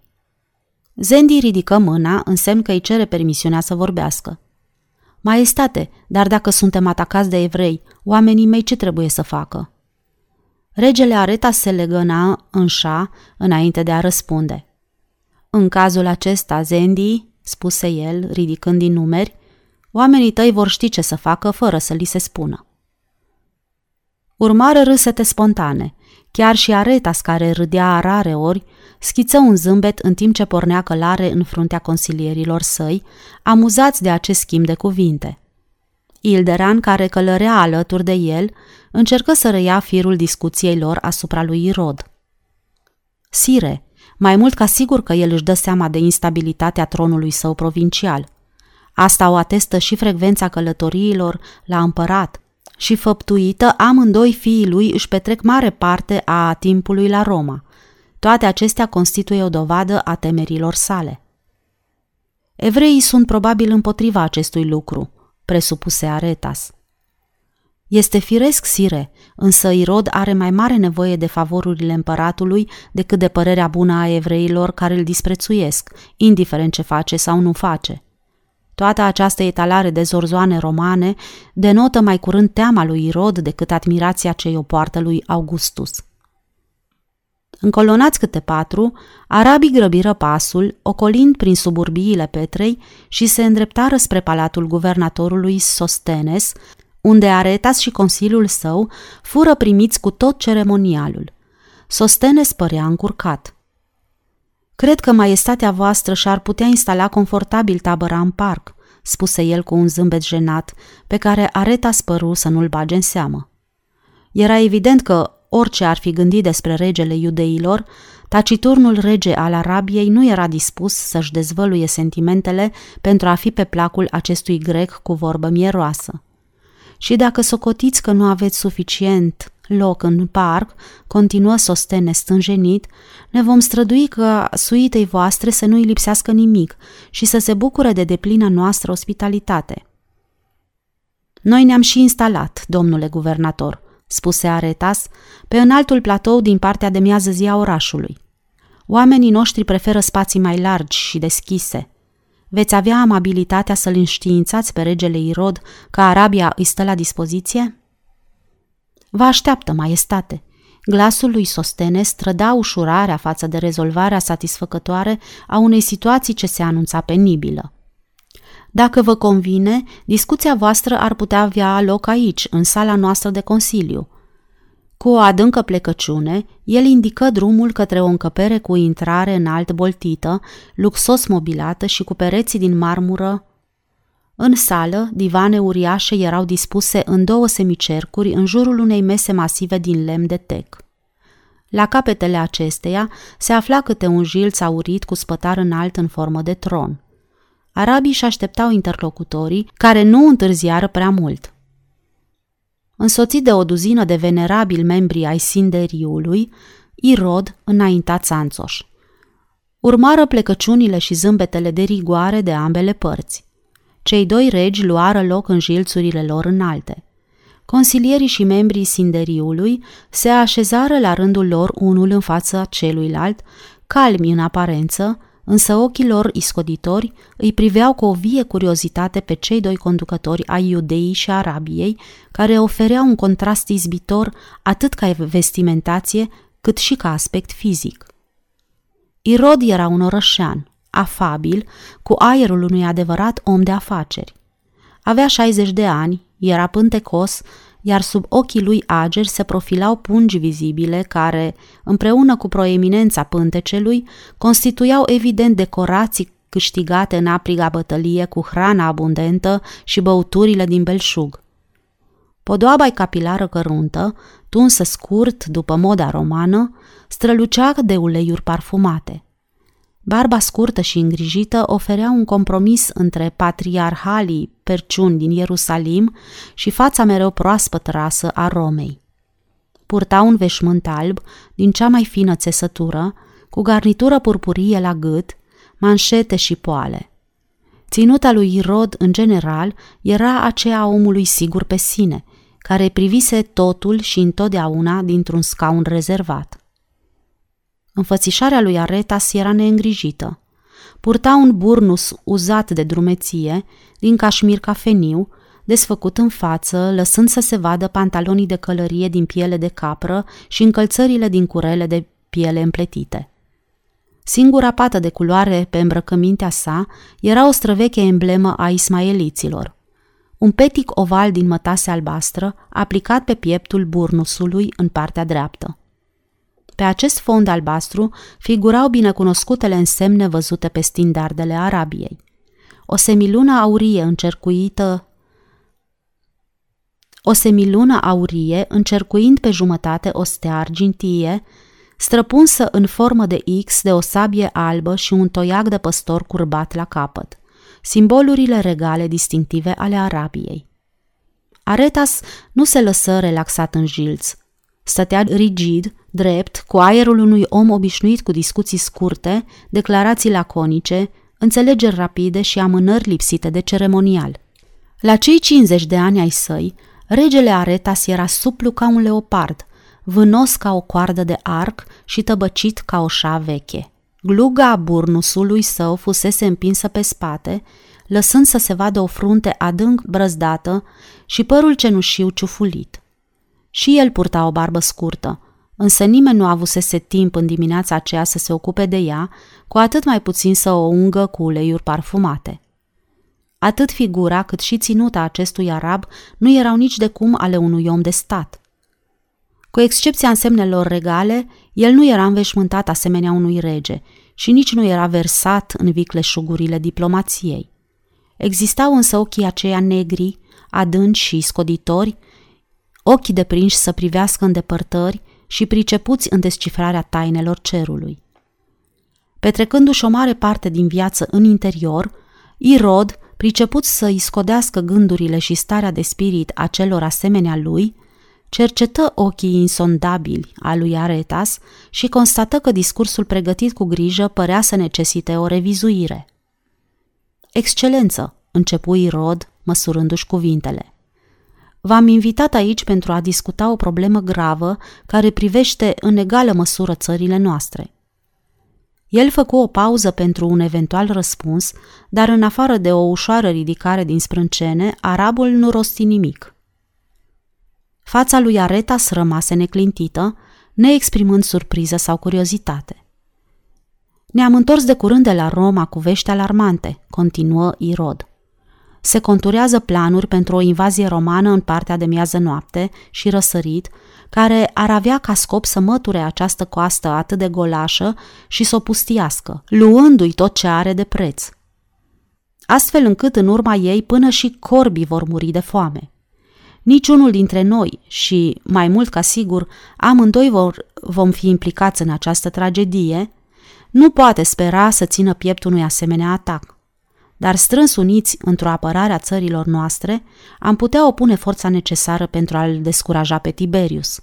Zendi ridică mâna în semn că îi cere permisiunea să vorbească. Maestate, dar dacă suntem atacați de evrei, oamenii mei ce trebuie să facă? Regele Areta se legăna în șa înainte de a răspunde. În cazul acesta, Zendi, spuse el, ridicând din numeri, oamenii tăi vor ști ce să facă fără să li se spună. Urmară râsete spontane. Chiar și Aretas, care râdea rare ori, schiță un zâmbet în timp ce pornea călare în fruntea consilierilor săi, amuzați de acest schimb de cuvinte. Ilderan, care călărea alături de el, încercă să răia firul discuției lor asupra lui Irod. Sire, mai mult ca sigur că el își dă seama de instabilitatea tronului său provincial. Asta o atestă și frecvența călătoriilor la împărat, și făptuită, amândoi fiii lui își petrec mare parte a timpului la Roma. Toate acestea constituie o dovadă a temerilor sale. Evreii sunt probabil împotriva acestui lucru, presupuse Aretas. Este firesc, sire, însă Irod are mai mare nevoie de favorurile împăratului decât de părerea bună a evreilor care îl disprețuiesc, indiferent ce face sau nu face. Toată această etalare de zorzoane romane denotă mai curând teama lui Irod decât admirația ce o poartă lui Augustus. Încolonați câte patru, arabii grăbiră pasul, ocolind prin suburbiile Petrei și se îndreptară spre palatul guvernatorului Sostenes, unde Aretas și consiliul său fură primiți cu tot ceremonialul. Sostenes părea încurcat. Cred că maestatea voastră și-ar putea instala confortabil tabăra în parc, spuse el cu un zâmbet jenat, pe care Areta spăru să nu-l bage în seamă. Era evident că, orice ar fi gândit despre regele iudeilor, taciturnul rege al Arabiei nu era dispus să-și dezvăluie sentimentele pentru a fi pe placul acestui grec cu vorbă mieroasă. Și dacă socotiți că nu aveți suficient loc în parc, continuă Sostene stânjenit, ne vom strădui ca suitei voastre să nu-i lipsească nimic și să se bucure de deplina noastră ospitalitate. Noi ne-am și instalat, domnule guvernator, spuse Aretas, pe înaltul platou din partea de miază zi a orașului. Oamenii noștri preferă spații mai largi și deschise. Veți avea amabilitatea să-l înștiințați pe regele Irod că Arabia îi stă la dispoziție? Vă așteaptă, maestate. Glasul lui Sostene străda ușurarea față de rezolvarea satisfăcătoare a unei situații ce se anunța penibilă. Dacă vă convine, discuția voastră ar putea avea loc aici, în sala noastră de consiliu. Cu o adâncă plecăciune, el indică drumul către o încăpere cu intrare înalt boltită, luxos mobilată și cu pereții din marmură în sală, divane uriașe erau dispuse în două semicercuri în jurul unei mese masive din lemn de tec. La capetele acesteia se afla câte un jilț aurit cu spătar înalt în formă de tron. Arabii își așteptau interlocutorii, care nu întârziară prea mult. Însoțit de o duzină de venerabili membri ai Sinderiului, Irod înainta țanțoș. Urmară plecăciunile și zâmbetele de rigoare de ambele părți. Cei doi regi luară loc în jilțurile lor înalte. Consilierii și membrii sinderiului se așezară la rândul lor unul în fața celuilalt, calmi în aparență, însă ochii lor iscoditori îi priveau cu o vie curiozitate pe cei doi conducători ai Iudeii și Arabiei, care ofereau un contrast izbitor atât ca vestimentație cât și ca aspect fizic. Irod era un orășean, afabil, cu aerul unui adevărat om de afaceri. Avea 60 de ani, era pântecos, iar sub ochii lui ageri se profilau pungi vizibile care, împreună cu proeminența pântecelui, constituiau evident decorații câștigate în apriga bătălie cu hrana abundentă și băuturile din belșug. Podoaba capilară căruntă, tunsă scurt după moda romană, strălucea de uleiuri parfumate. Barba scurtă și îngrijită oferea un compromis între patriarhalii perciuni din Ierusalim și fața mereu proaspăt rasă a Romei. Purta un veșmânt alb din cea mai fină țesătură, cu garnitură purpurie la gât, manșete și poale. Ținuta lui Irod, în general, era aceea a omului sigur pe sine, care privise totul și întotdeauna dintr-un scaun rezervat. Înfățișarea lui Aretas era neîngrijită. Purta un burnus uzat de drumeție, din cașmir cafeniu, desfăcut în față, lăsând să se vadă pantalonii de călărie din piele de capră și încălțările din curele de piele împletite. Singura pată de culoare pe îmbrăcămintea sa era o străveche emblemă a ismaeliților. Un petic oval din mătase albastră, aplicat pe pieptul burnusului în partea dreaptă. Pe acest fond albastru figurau binecunoscutele însemne văzute pe standardele Arabiei. O semilună aurie încercuită o semilună aurie încercuind pe jumătate o stea argintie, străpunsă în formă de X de o sabie albă și un toiac de păstor curbat la capăt, simbolurile regale distinctive ale Arabiei. Aretas nu se lăsă relaxat în jilț. Stătea rigid, drept, cu aerul unui om obișnuit cu discuții scurte, declarații laconice, înțelegeri rapide și amânări lipsite de ceremonial. La cei 50 de ani ai săi, regele Aretas era suplu ca un leopard, vânos ca o coardă de arc și tăbăcit ca o șa veche. Gluga burnusului său fusese împinsă pe spate, lăsând să se vadă o frunte adânc brăzdată și părul cenușiu ciufulit. Și el purta o barbă scurtă, însă nimeni nu avusese timp în dimineața aceea să se ocupe de ea, cu atât mai puțin să o ungă cu uleiuri parfumate. Atât figura cât și ținuta acestui arab nu erau nici de cum ale unui om de stat. Cu excepția însemnelor regale, el nu era înveșmântat asemenea unui rege și nici nu era versat în vicleșugurile diplomației. Existau însă ochii aceia negri, adânci și scoditori, ochii deprinși să privească în depărtări și pricepuți în descifrarea tainelor cerului. Petrecându-și o mare parte din viață în interior, Irod, priceput să-i scodească gândurile și starea de spirit a celor asemenea lui, cercetă ochii insondabili a lui Aretas și constată că discursul pregătit cu grijă părea să necesite o revizuire. Excelență, începu Irod, măsurându-și cuvintele. V-am invitat aici pentru a discuta o problemă gravă care privește în egală măsură țările noastre. El făcu o pauză pentru un eventual răspuns, dar în afară de o ușoară ridicare din sprâncene, arabul nu rosti nimic. Fața lui Aretas rămase neclintită, neexprimând surpriză sau curiozitate. Ne-am întors de curând de la Roma cu vești alarmante, continuă Irod. Se conturează planuri pentru o invazie romană în partea de miază noapte și răsărit, care ar avea ca scop să măture această coastă atât de golașă și să o pustiască, luându-i tot ce are de preț. Astfel încât în urma ei până și corbii vor muri de foame. Niciunul dintre noi și, mai mult ca sigur, amândoi vor, vom fi implicați în această tragedie, nu poate spera să țină piept unui asemenea atac. Dar strâns uniți într-o apărare a țărilor noastre, am putea opune forța necesară pentru a-l descuraja pe Tiberius.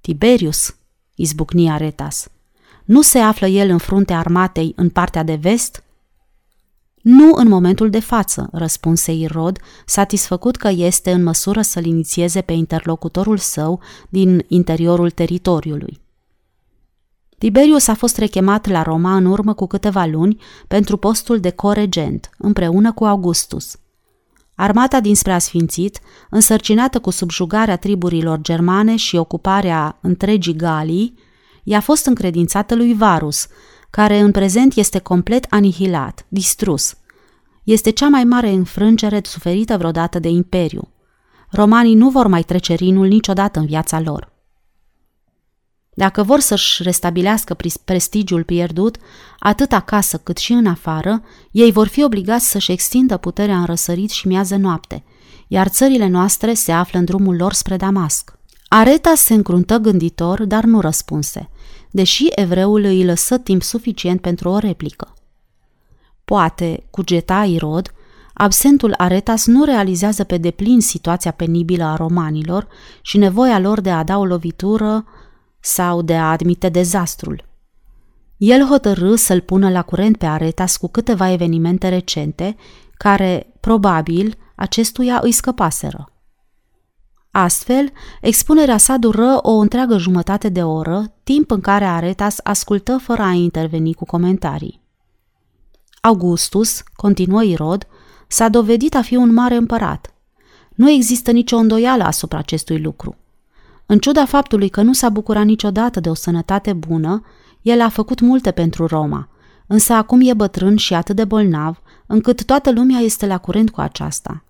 Tiberius, izbucni Aretas, nu se află el în fruntea armatei în partea de vest? Nu în momentul de față, răspunse Irod, satisfăcut că este în măsură să-l inițieze pe interlocutorul său din interiorul teritoriului. Tiberius a fost rechemat la Roma în urmă cu câteva luni pentru postul de coregent, împreună cu Augustus. Armata dinspre Asfințit, însărcinată cu subjugarea triburilor germane și ocuparea întregii Galii, i-a fost încredințată lui Varus, care în prezent este complet anihilat, distrus. Este cea mai mare înfrângere suferită vreodată de imperiu. Romanii nu vor mai trece Rinul niciodată în viața lor. Dacă vor să-și restabilească prestigiul pierdut, atât acasă cât și în afară, ei vor fi obligați să-și extindă puterea în răsărit și miază noapte, iar țările noastre se află în drumul lor spre Damasc. Areta se încruntă gânditor, dar nu răspunse, deși evreul îi lăsă timp suficient pentru o replică. Poate, cugeta Irod, absentul Aretas nu realizează pe deplin situația penibilă a romanilor și nevoia lor de a da o lovitură sau de a admite dezastrul. El hotărâ să-l pună la curent pe Aretas cu câteva evenimente recente, care, probabil, acestuia îi scăpaseră. Astfel, expunerea sa dură o întreagă jumătate de oră, timp în care Aretas ascultă fără a interveni cu comentarii. Augustus, continuă Irod, s-a dovedit a fi un mare împărat. Nu există nicio îndoială asupra acestui lucru. În ciuda faptului că nu s-a bucurat niciodată de o sănătate bună, El a făcut multe pentru Roma, însă acum e bătrân și atât de bolnav, încât toată lumea este la curent cu aceasta.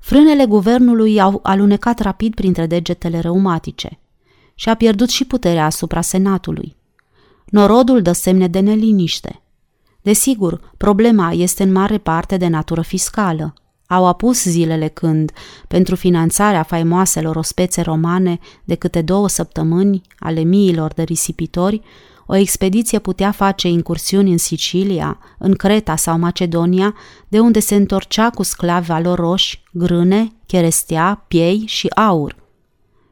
Frânele guvernului au alunecat rapid printre degetele reumatice și a pierdut și puterea asupra senatului. Norodul dă semne de neliniște. Desigur, problema este în mare parte de natură fiscală. Au apus zilele când, pentru finanțarea faimoaselor ospețe romane de câte două săptămâni ale miilor de risipitori, o expediție putea face incursiuni în Sicilia, în Creta sau Macedonia, de unde se întorcea cu sclavi valoroși, grâne, cherestea, piei și aur.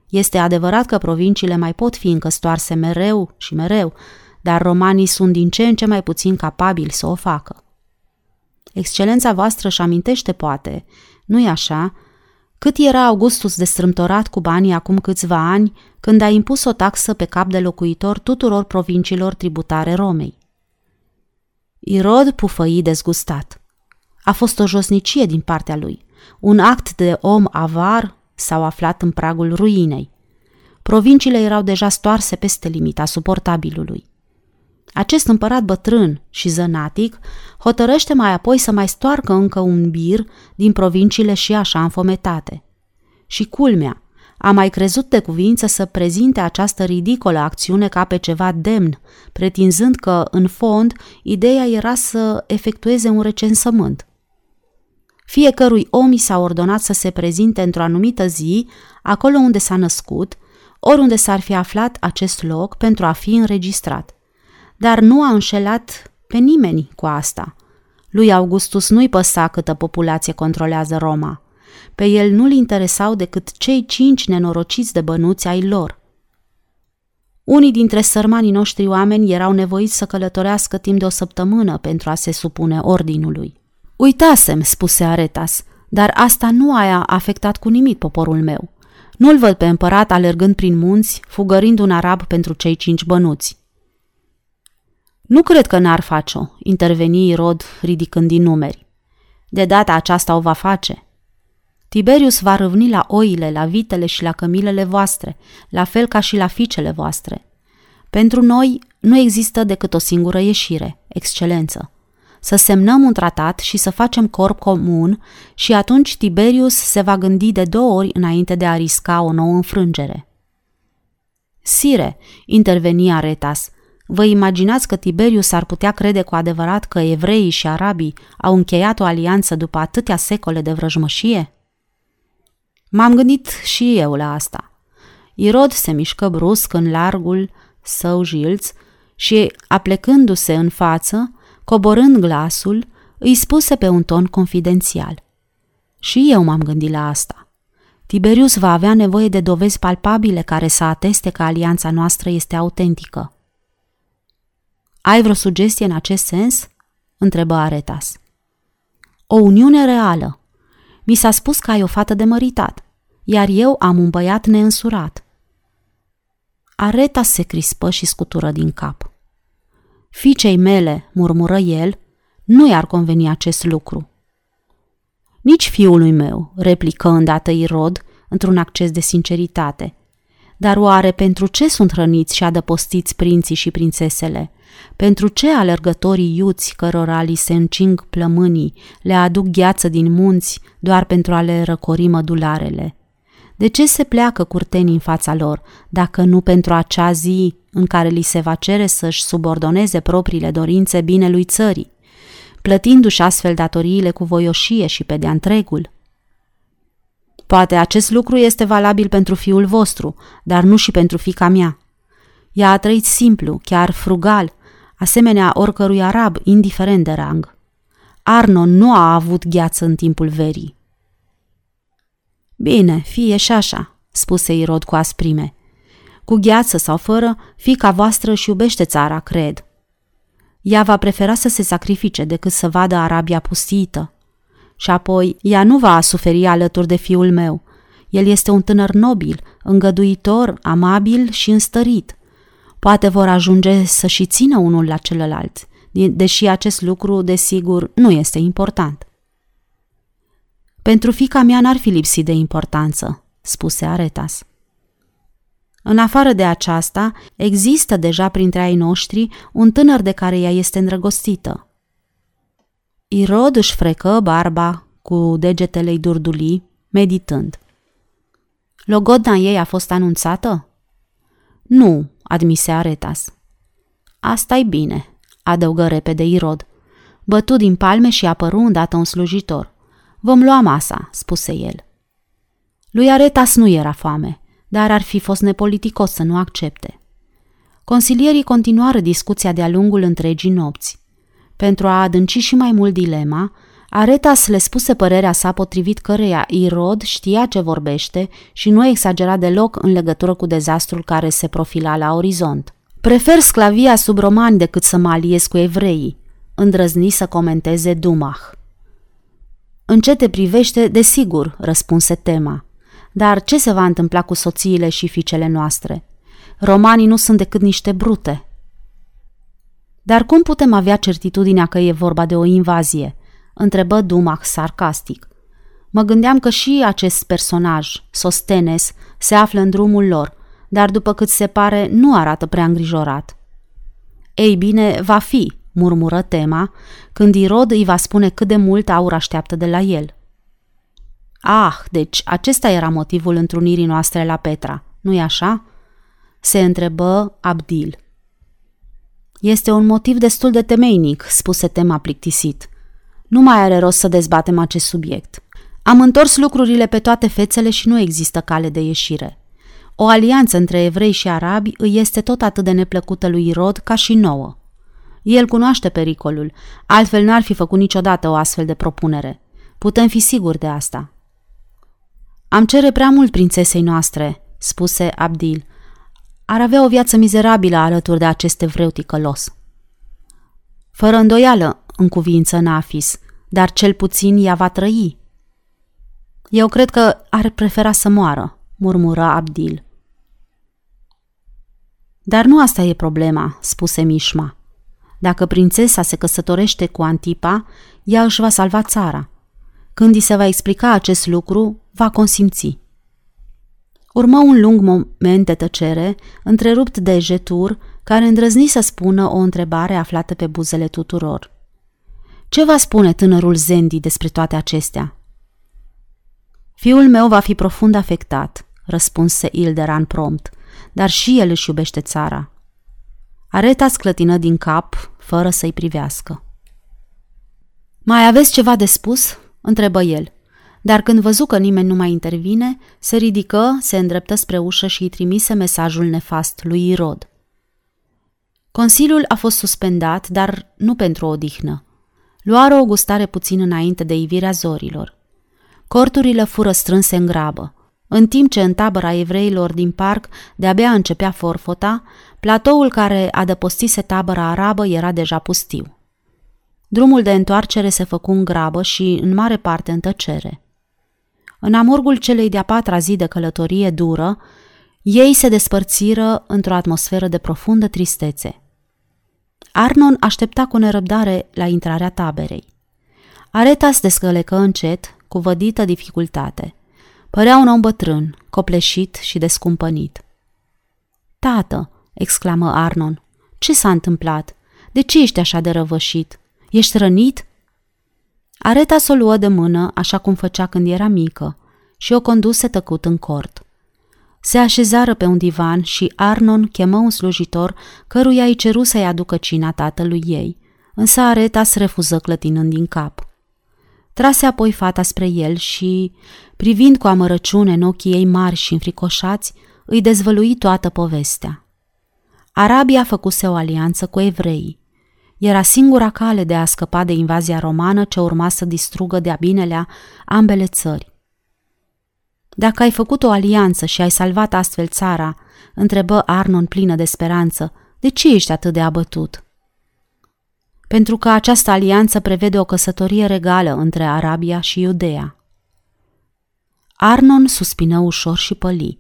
Este adevărat că provinciile mai pot fi încă stoarse mereu și mereu, dar romanii sunt din ce în ce mai puțin capabili să o facă. Excelența voastră își amintește, poate, nu-i așa, cât era Augustus de strâmtorat cu banii acum câțiva ani, când a impus o taxă pe cap de locuitor tuturor provinciilor tributare Romei. Irod pufăi dezgustat. A fost o josnicie din partea lui. Un act de om avar s-au aflat în pragul ruinei. Provinciile erau deja stoarse peste limita suportabilului. Acest împărat bătrân și zănatic hotărăște mai apoi să mai stoarcă încă un bir din provinciile și așa înfometate. Și culmea, a mai crezut de cuvință să prezinte această ridicolă acțiune ca pe ceva demn, pretinzând că, în fond, ideea era să efectueze un recensământ. Fiecărui om i s-a ordonat să se prezinte într-o anumită zi, acolo unde s-a născut, oriunde s-ar fi aflat acest loc pentru a fi înregistrat. Dar nu a înșelat pe nimeni cu asta. Lui Augustus nu-i păsa câtă populație controlează Roma. Pe el nu-l interesau decât cei cinci nenorociți de bănuți ai lor. Unii dintre sărmanii noștri oameni erau nevoiți să călătorească timp de o săptămână pentru a se supune ordinului. Uitasem, spuse Aretas, dar asta nu a afectat cu nimic poporul meu. Nu-l văd pe împărat alergând prin munți, fugărind un arab pentru cei cinci bănuți. Nu cred că n-ar face-o, interveni Irod ridicând din numeri. De data aceasta o va face. Tiberius va râvni la oile, la vitele și la cămilele voastre, la fel ca și la fiicele voastre. Pentru noi nu există decât o singură ieșire, excelență. Să semnăm un tratat și să facem corp comun și atunci Tiberius se va gândi de două ori înainte de a risca o nouă înfrângere. Sire, interveni Aretas, Vă imaginați că Tiberius ar putea crede cu adevărat că evreii și arabii au încheiat o alianță după atâtea secole de vrăjmășie? M-am gândit și eu la asta. Irod se mișcă brusc în largul său jilț și, aplecându-se în față, coborând glasul, îi spuse pe un ton confidențial. Și eu m-am gândit la asta. Tiberius va avea nevoie de dovezi palpabile care să ateste că alianța noastră este autentică. Ai vreo sugestie în acest sens? întrebă Aretas. O uniune reală. Mi s-a spus că ai o fată de măritat, iar eu am un băiat neînsurat. Aretas se crispă și scutură din cap. Fiicei mele, murmură el, nu i-ar conveni acest lucru. Nici fiului meu, replică îndată Irod, într-un acces de sinceritate. Dar oare pentru ce sunt hrăniți și adăpostiți prinții și prințesele? Pentru ce alergătorii iuți cărora li se încing plămânii le aduc gheață din munți doar pentru a le răcori mădularele? De ce se pleacă curtenii în fața lor, dacă nu pentru acea zi în care li se va cere să-și subordoneze propriile dorințe binelui țării, plătindu-și astfel datoriile cu voioșie și pe de-a întregul? Poate acest lucru este valabil pentru fiul vostru, dar nu și pentru fica mea. Ea a trăit simplu, chiar frugal, asemenea oricărui arab, indiferent de rang. Arnon nu a avut gheață în timpul verii. Bine, fie și așa, spuse Irod cu asprime. Cu gheață sau fără, fica voastră își iubește țara, cred. Ea va prefera să se sacrifice decât să vadă Arabia pustită. Și apoi, ea nu va suferi alături de fiul meu. El este un tânăr nobil, îngăduitor, amabil și înstărit. Poate vor ajunge să și țină unul la celălalt, deși acest lucru, desigur, nu este important. Pentru fica mea n-ar fi lipsit de importanță, spuse Aretas. În afară de aceasta, există deja printre ai noștri un tânăr de care ea este îndrăgostită. Irod își frecă barba cu degetele durduli, meditând. Logodna ei a fost anunțată? Nu, admise Aretas. asta e bine, adăugă repede Irod. Bătu din palme și apăru îndată un slujitor. Vom lua masa, spuse el. Lui Aretas nu era foame, dar ar fi fost nepoliticos să nu accepte. Consilierii continuară discuția de-a lungul întregii nopți. Pentru a adânci și mai mult dilema, Aretas le spuse părerea sa potrivit căreia Irod știa ce vorbește și nu exagera deloc în legătură cu dezastrul care se profila la orizont. Prefer sclavia sub romani decât să mă aliez cu evreii, îndrăzni să comenteze Dumach. În ce te privește, desigur, răspunse tema. Dar ce se va întâmpla cu soțiile și fiicele noastre? Romanii nu sunt decât niște brute. Dar cum putem avea certitudinea că e vorba de o invazie? întrebă Dumach sarcastic. Mă gândeam că și acest personaj, Sostenes, se află în drumul lor, dar după cât se pare, nu arată prea îngrijorat. Ei bine, va fi, murmură tema, când Irod îi va spune cât de mult aur așteaptă de la el. Ah, deci acesta era motivul întrunirii noastre la Petra, nu-i așa? Se întrebă Abdil. Este un motiv destul de temeinic, spuse tema plictisit. Nu mai are rost să dezbatem acest subiect. Am întors lucrurile pe toate fețele și nu există cale de ieșire. O alianță între evrei și arabi îi este tot atât de neplăcută lui Irod ca și nouă. El cunoaște pericolul, altfel n-ar fi făcut niciodată o astfel de propunere. Putem fi siguri de asta. Am cere prea mult prințesei noastre, spuse Abdil. Ar avea o viață mizerabilă alături de acest evreu ticălos. Fără îndoială, în cuvință Nafis, dar cel puțin ea va trăi. Eu cred că ar prefera să moară, murmură Abdil. Dar nu asta e problema, spuse Mișma. Dacă prințesa se căsătorește cu Antipa, ea își va salva țara. Când îi se va explica acest lucru, va consimți. Urmă un lung moment de tăcere, întrerupt de Jetur, care îndrăzni să spună o întrebare aflată pe buzele tuturor. Ce va spune tânărul Zendi despre toate acestea? Fiul meu va fi profund afectat, răspunse Ilderan prompt, dar și el își iubește țara. Areta sclătină din cap, fără să-i privească. Mai aveți ceva de spus?" întrebă el. Dar când văzu că nimeni nu mai intervine, se ridică, se îndreptă spre ușă și îi trimise mesajul nefast lui Irod. Consiliul a fost suspendat, dar nu pentru o odihnă. Luară o gustare puțin înainte de ivirea zorilor. Corturile fură strânse în grabă. În timp ce în tabăra evreilor din parc de-abia începea forfota, platoul care adăpostise tabăra arabă era deja pustiu. Drumul de întoarcere se făcu în grabă și, în mare parte, în tăcere. În amurgul celei de-a patra zi de călătorie dură, ei se despărțiră într-o atmosferă de profundă tristețe. Arnon aștepta cu nerăbdare la intrarea taberei. Aretas descălecă încet, cu vădită dificultate. Părea un om bătrân, copleșit și descumpănit. Tată, exclamă Arnon, ce s-a întâmplat? De ce ești așa de răvășit? Ești rănit?" Areta s-o luă de mână, așa cum făcea când era mică, și o conduse tăcut în cort. Se așezară pe un divan și Arnon chemă un slujitor căruia îi ceru să-i aducă cina tatălui ei, însă Areta se refuză clătinând din cap. Trase apoi fata spre el și, privind cu amărăciune în ochii ei mari și înfricoșați, îi dezvălui toată povestea. Arabia făcuse o alianță cu evreii. Era singura cale de a scăpa de invazia romană ce urma să distrugă de-a binelea ambele țări. Dacă ai făcut o alianță și ai salvat astfel țara, întrebă Arnon plină de speranță, de ce ești atât de abătut? Pentru că această alianță prevede o căsătorie regală între Arabia și Iudea. Arnon suspină ușor și păli.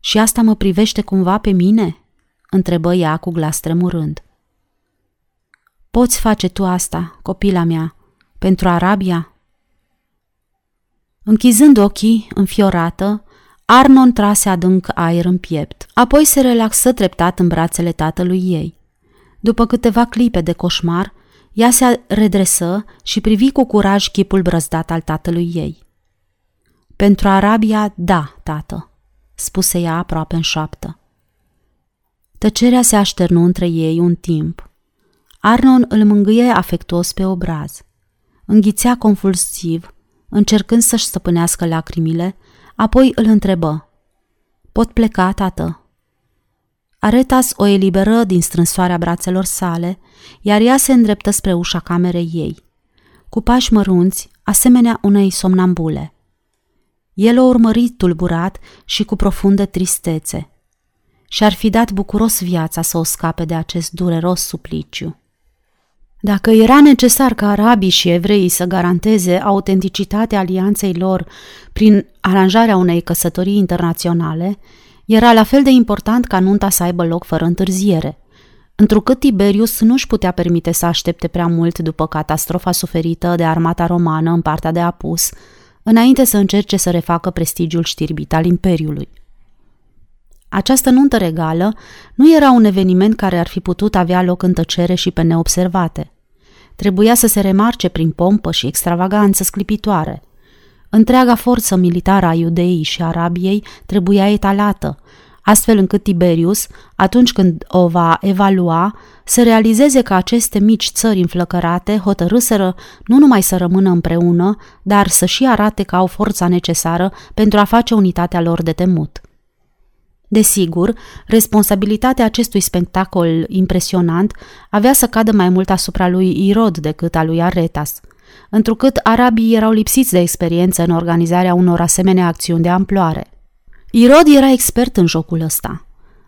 Și asta mă privește cumva pe mine?" întrebă ea cu glas tremurând. Poți face tu asta, copila mea, pentru Arabia? Închizând ochii, înfiorată, Arnon trase adânc aer în piept, apoi se relaxă treptat în brațele tatălui ei. După câteva clipe de coșmar, ea se redresă și privi cu curaj chipul brăzdat al tatălui ei. Pentru Arabia, da, tată, spuse ea aproape în șoaptă. Tăcerea se așternu între ei un timp. Arnon îl mângâie afectuos pe obraz. Înghițea convulsiv, încercând să-și stăpânească lacrimile, apoi îl întrebă. Pot pleca, tată?" Aretas o eliberă din strânsoarea brațelor sale, iar ea se îndreptă spre ușa camerei ei, cu pași mărunți, asemenea unei somnambule. El o urmări tulburat și cu profundă tristețe. Și-ar fi dat bucuros viața să o scape de acest dureros supliciu. Dacă era necesar ca arabii și evreii să garanteze autenticitatea alianței lor prin aranjarea unei căsătorii internaționale, era la fel de important ca nunta să aibă loc fără întârziere. Întrucât Tiberius nu-și putea permite să aștepte prea mult după catastrofa suferită de armata romană în partea de apus, înainte să încerce să refacă prestigiul știrbit al Imperiului. Această nuntă regală nu era un eveniment care ar fi putut avea loc în tăcere și pe neobservate. Trebuia să se remarce prin pompă și extravaganță sclipitoare. Întreaga forță militară a iudeii și Arabiei trebuia etalată, astfel încât Tiberius, atunci când o va evalua, să realizeze că aceste mici țări înflăcărate hotărâseră nu numai să rămână împreună, dar să și arate că au forța necesară pentru a face unitatea lor de temut. Desigur, responsabilitatea acestui spectacol impresionant avea să cadă mai mult asupra lui Irod decât a lui Aretas, întrucât arabii erau lipsiți de experiență în organizarea unor asemenea acțiuni de amploare. Irod era expert în jocul ăsta.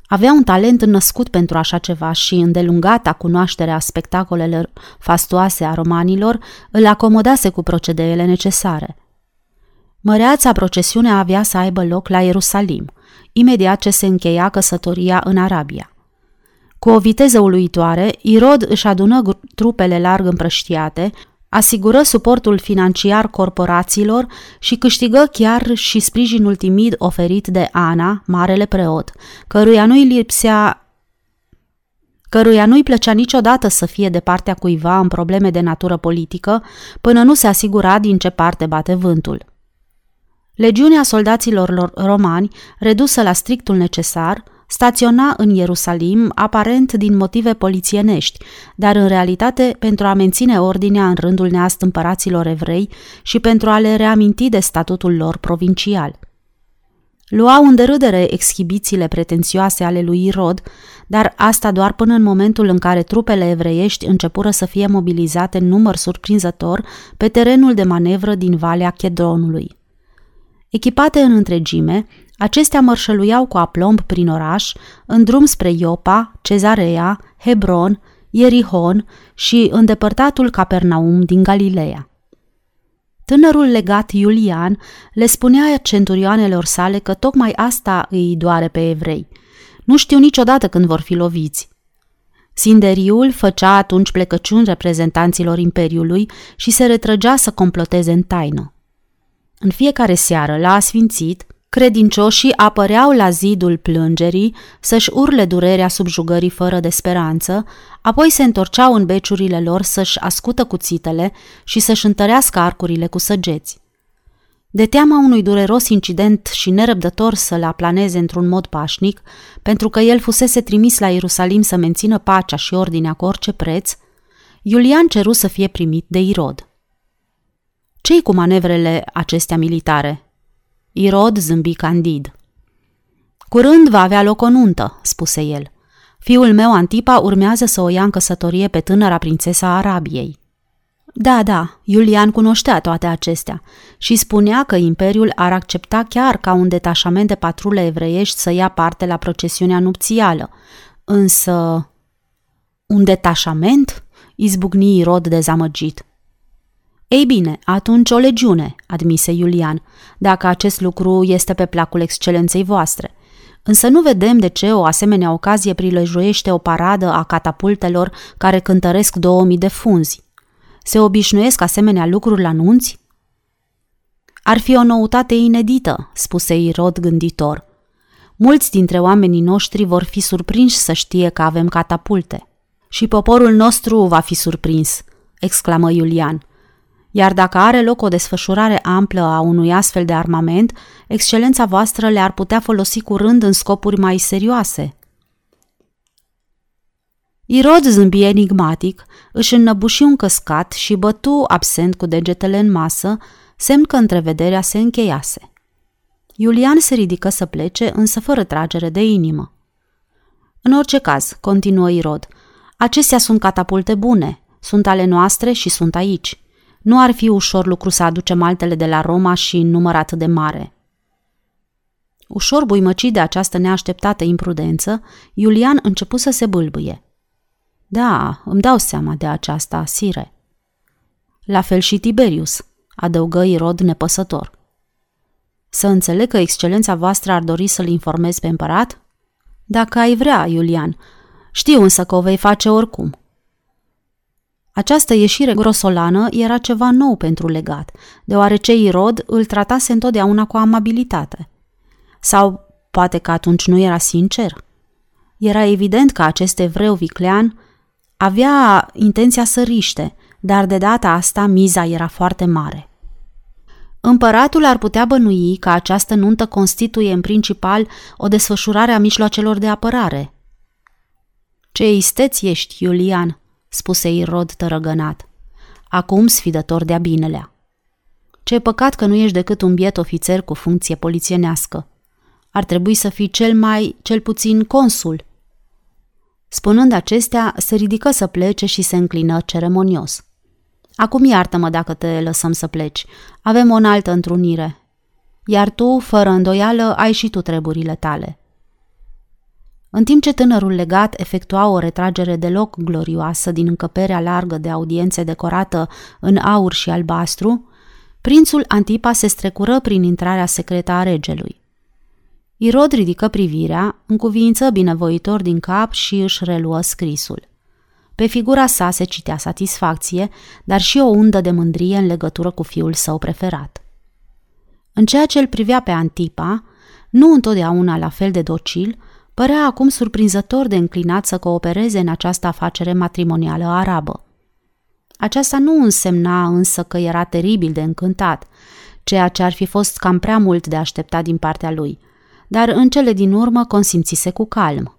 Avea un talent născut pentru așa ceva și îndelungata cunoașterea spectacolelor fastoase a romanilor îl acomodase cu procedeele necesare. Măreața procesiunea avea să aibă loc la Ierusalim – imediat ce se încheia căsătoria în Arabia. Cu o viteză uluitoare, Irod își adună trupele larg împrăștiate, asigură suportul financiar corporațiilor și câștigă chiar și sprijinul timid oferit de Ana, marele preot, căruia nu-i lipsea căruia nu-i plăcea niciodată să fie de partea cuiva în probleme de natură politică, până nu se asigura din ce parte bate vântul. Legiunea soldaților romani, redusă la strictul necesar, staționa în Ierusalim aparent din motive polițienești, dar în realitate pentru a menține ordinea în rândul neastâmpăraților evrei și pentru a le reaminti de statutul lor provincial. Luau în derâdere exhibițiile pretențioase ale lui Irod, dar asta doar până în momentul în care trupele evreiești începură să fie mobilizate în număr surprinzător pe terenul de manevră din Valea Chedronului. Echipate în întregime, acestea mărșăluiau cu aplomb prin oraș, în drum spre Iopa, Cezarea, Hebron, Ierihon și îndepărtatul Capernaum din Galileea. Tânărul legat Iulian le spunea centurioanelor sale că tocmai asta îi doare pe evrei. Nu știu niciodată când vor fi loviți. Sinderiul făcea atunci plecăciuni reprezentanților Imperiului și se retrăgea să comploteze în taină. În fiecare seară, la asfințit, credincioșii apăreau la zidul plângerii să-și urle durerea subjugării fără de speranță, apoi se întorceau în beciurile lor să-și ascută cuțitele și să-și întărească arcurile cu săgeți. De teama unui dureros incident și nerăbdător să-l aplaneze într-un mod pașnic, pentru că el fusese trimis la Ierusalim să mențină pacea și ordinea cu orice preț, Iulian ceru să fie primit de Irod ce cu manevrele acestea militare? Irod zâmbi candid. Curând va avea loc o nuntă, spuse el. Fiul meu Antipa urmează să o ia în căsătorie pe tânăra prințesa Arabiei. Da, da, Iulian cunoștea toate acestea și spunea că Imperiul ar accepta chiar ca un detașament de patrule evreiești să ia parte la procesiunea nupțială. Însă... Un detașament? Izbucni Irod dezamăgit. Ei bine, atunci o legiune, admise Iulian, dacă acest lucru este pe placul excelenței voastre. Însă nu vedem de ce o asemenea ocazie prilejuiește o paradă a catapultelor care cântăresc 2000 de funzi. Se obișnuiesc asemenea lucruri la nunți? Ar fi o noutate inedită, spuse Irod gânditor. Mulți dintre oamenii noștri vor fi surprinși să știe că avem catapulte. Și poporul nostru va fi surprins, exclamă Iulian. Iar dacă are loc o desfășurare amplă a unui astfel de armament, excelența voastră le-ar putea folosi curând în scopuri mai serioase. Irod zâmbi enigmatic, își înnăbuși un căscat și bătu absent cu degetele în masă, semn că întrevederea se încheiase. Iulian se ridică să plece, însă fără tragere de inimă. În orice caz, continuă Irod, acestea sunt catapulte bune, sunt ale noastre și sunt aici. Nu ar fi ușor lucru să aducem altele de la Roma și în număr atât de mare. Ușor buimăcit de această neașteptată imprudență, Iulian începu să se bâlbâie. Da, îmi dau seama de aceasta, sire. La fel și Tiberius, adăugă Irod nepăsător. Să înțeleg că excelența voastră ar dori să-l informez pe împărat? Dacă ai vrea, Iulian. Știu însă că o vei face oricum. Această ieșire grosolană era ceva nou pentru legat, deoarece Irod îl tratase întotdeauna cu amabilitate. Sau poate că atunci nu era sincer. Era evident că acest evreu viclean avea intenția să riște, dar de data asta miza era foarte mare. Împăratul ar putea bănui că această nuntă constituie în principal o desfășurare a mijloacelor de apărare. Ce isteți ești, Iulian, spuse Irod tărăgănat. Acum sfidător de-a binelea. Ce păcat că nu ești decât un biet ofițer cu funcție polițienească. Ar trebui să fii cel mai, cel puțin, consul. Spunând acestea, se ridică să plece și se înclină ceremonios. Acum iartă-mă dacă te lăsăm să pleci. Avem o altă întrunire. Iar tu, fără îndoială, ai și tu treburile tale. În timp ce tânărul legat efectua o retragere deloc glorioasă din încăperea largă de audiențe decorată în aur și albastru, prințul Antipa se strecură prin intrarea secretă a regelui. Irod ridică privirea, încuviință binevoitor din cap și își reluă scrisul. Pe figura sa se citea satisfacție, dar și o undă de mândrie în legătură cu fiul său preferat. În ceea ce îl privea pe Antipa, nu întotdeauna la fel de docil, părea acum surprinzător de înclinat să coopereze în această afacere matrimonială arabă. Aceasta nu însemna însă că era teribil de încântat, ceea ce ar fi fost cam prea mult de așteptat din partea lui, dar în cele din urmă consimțise cu calm.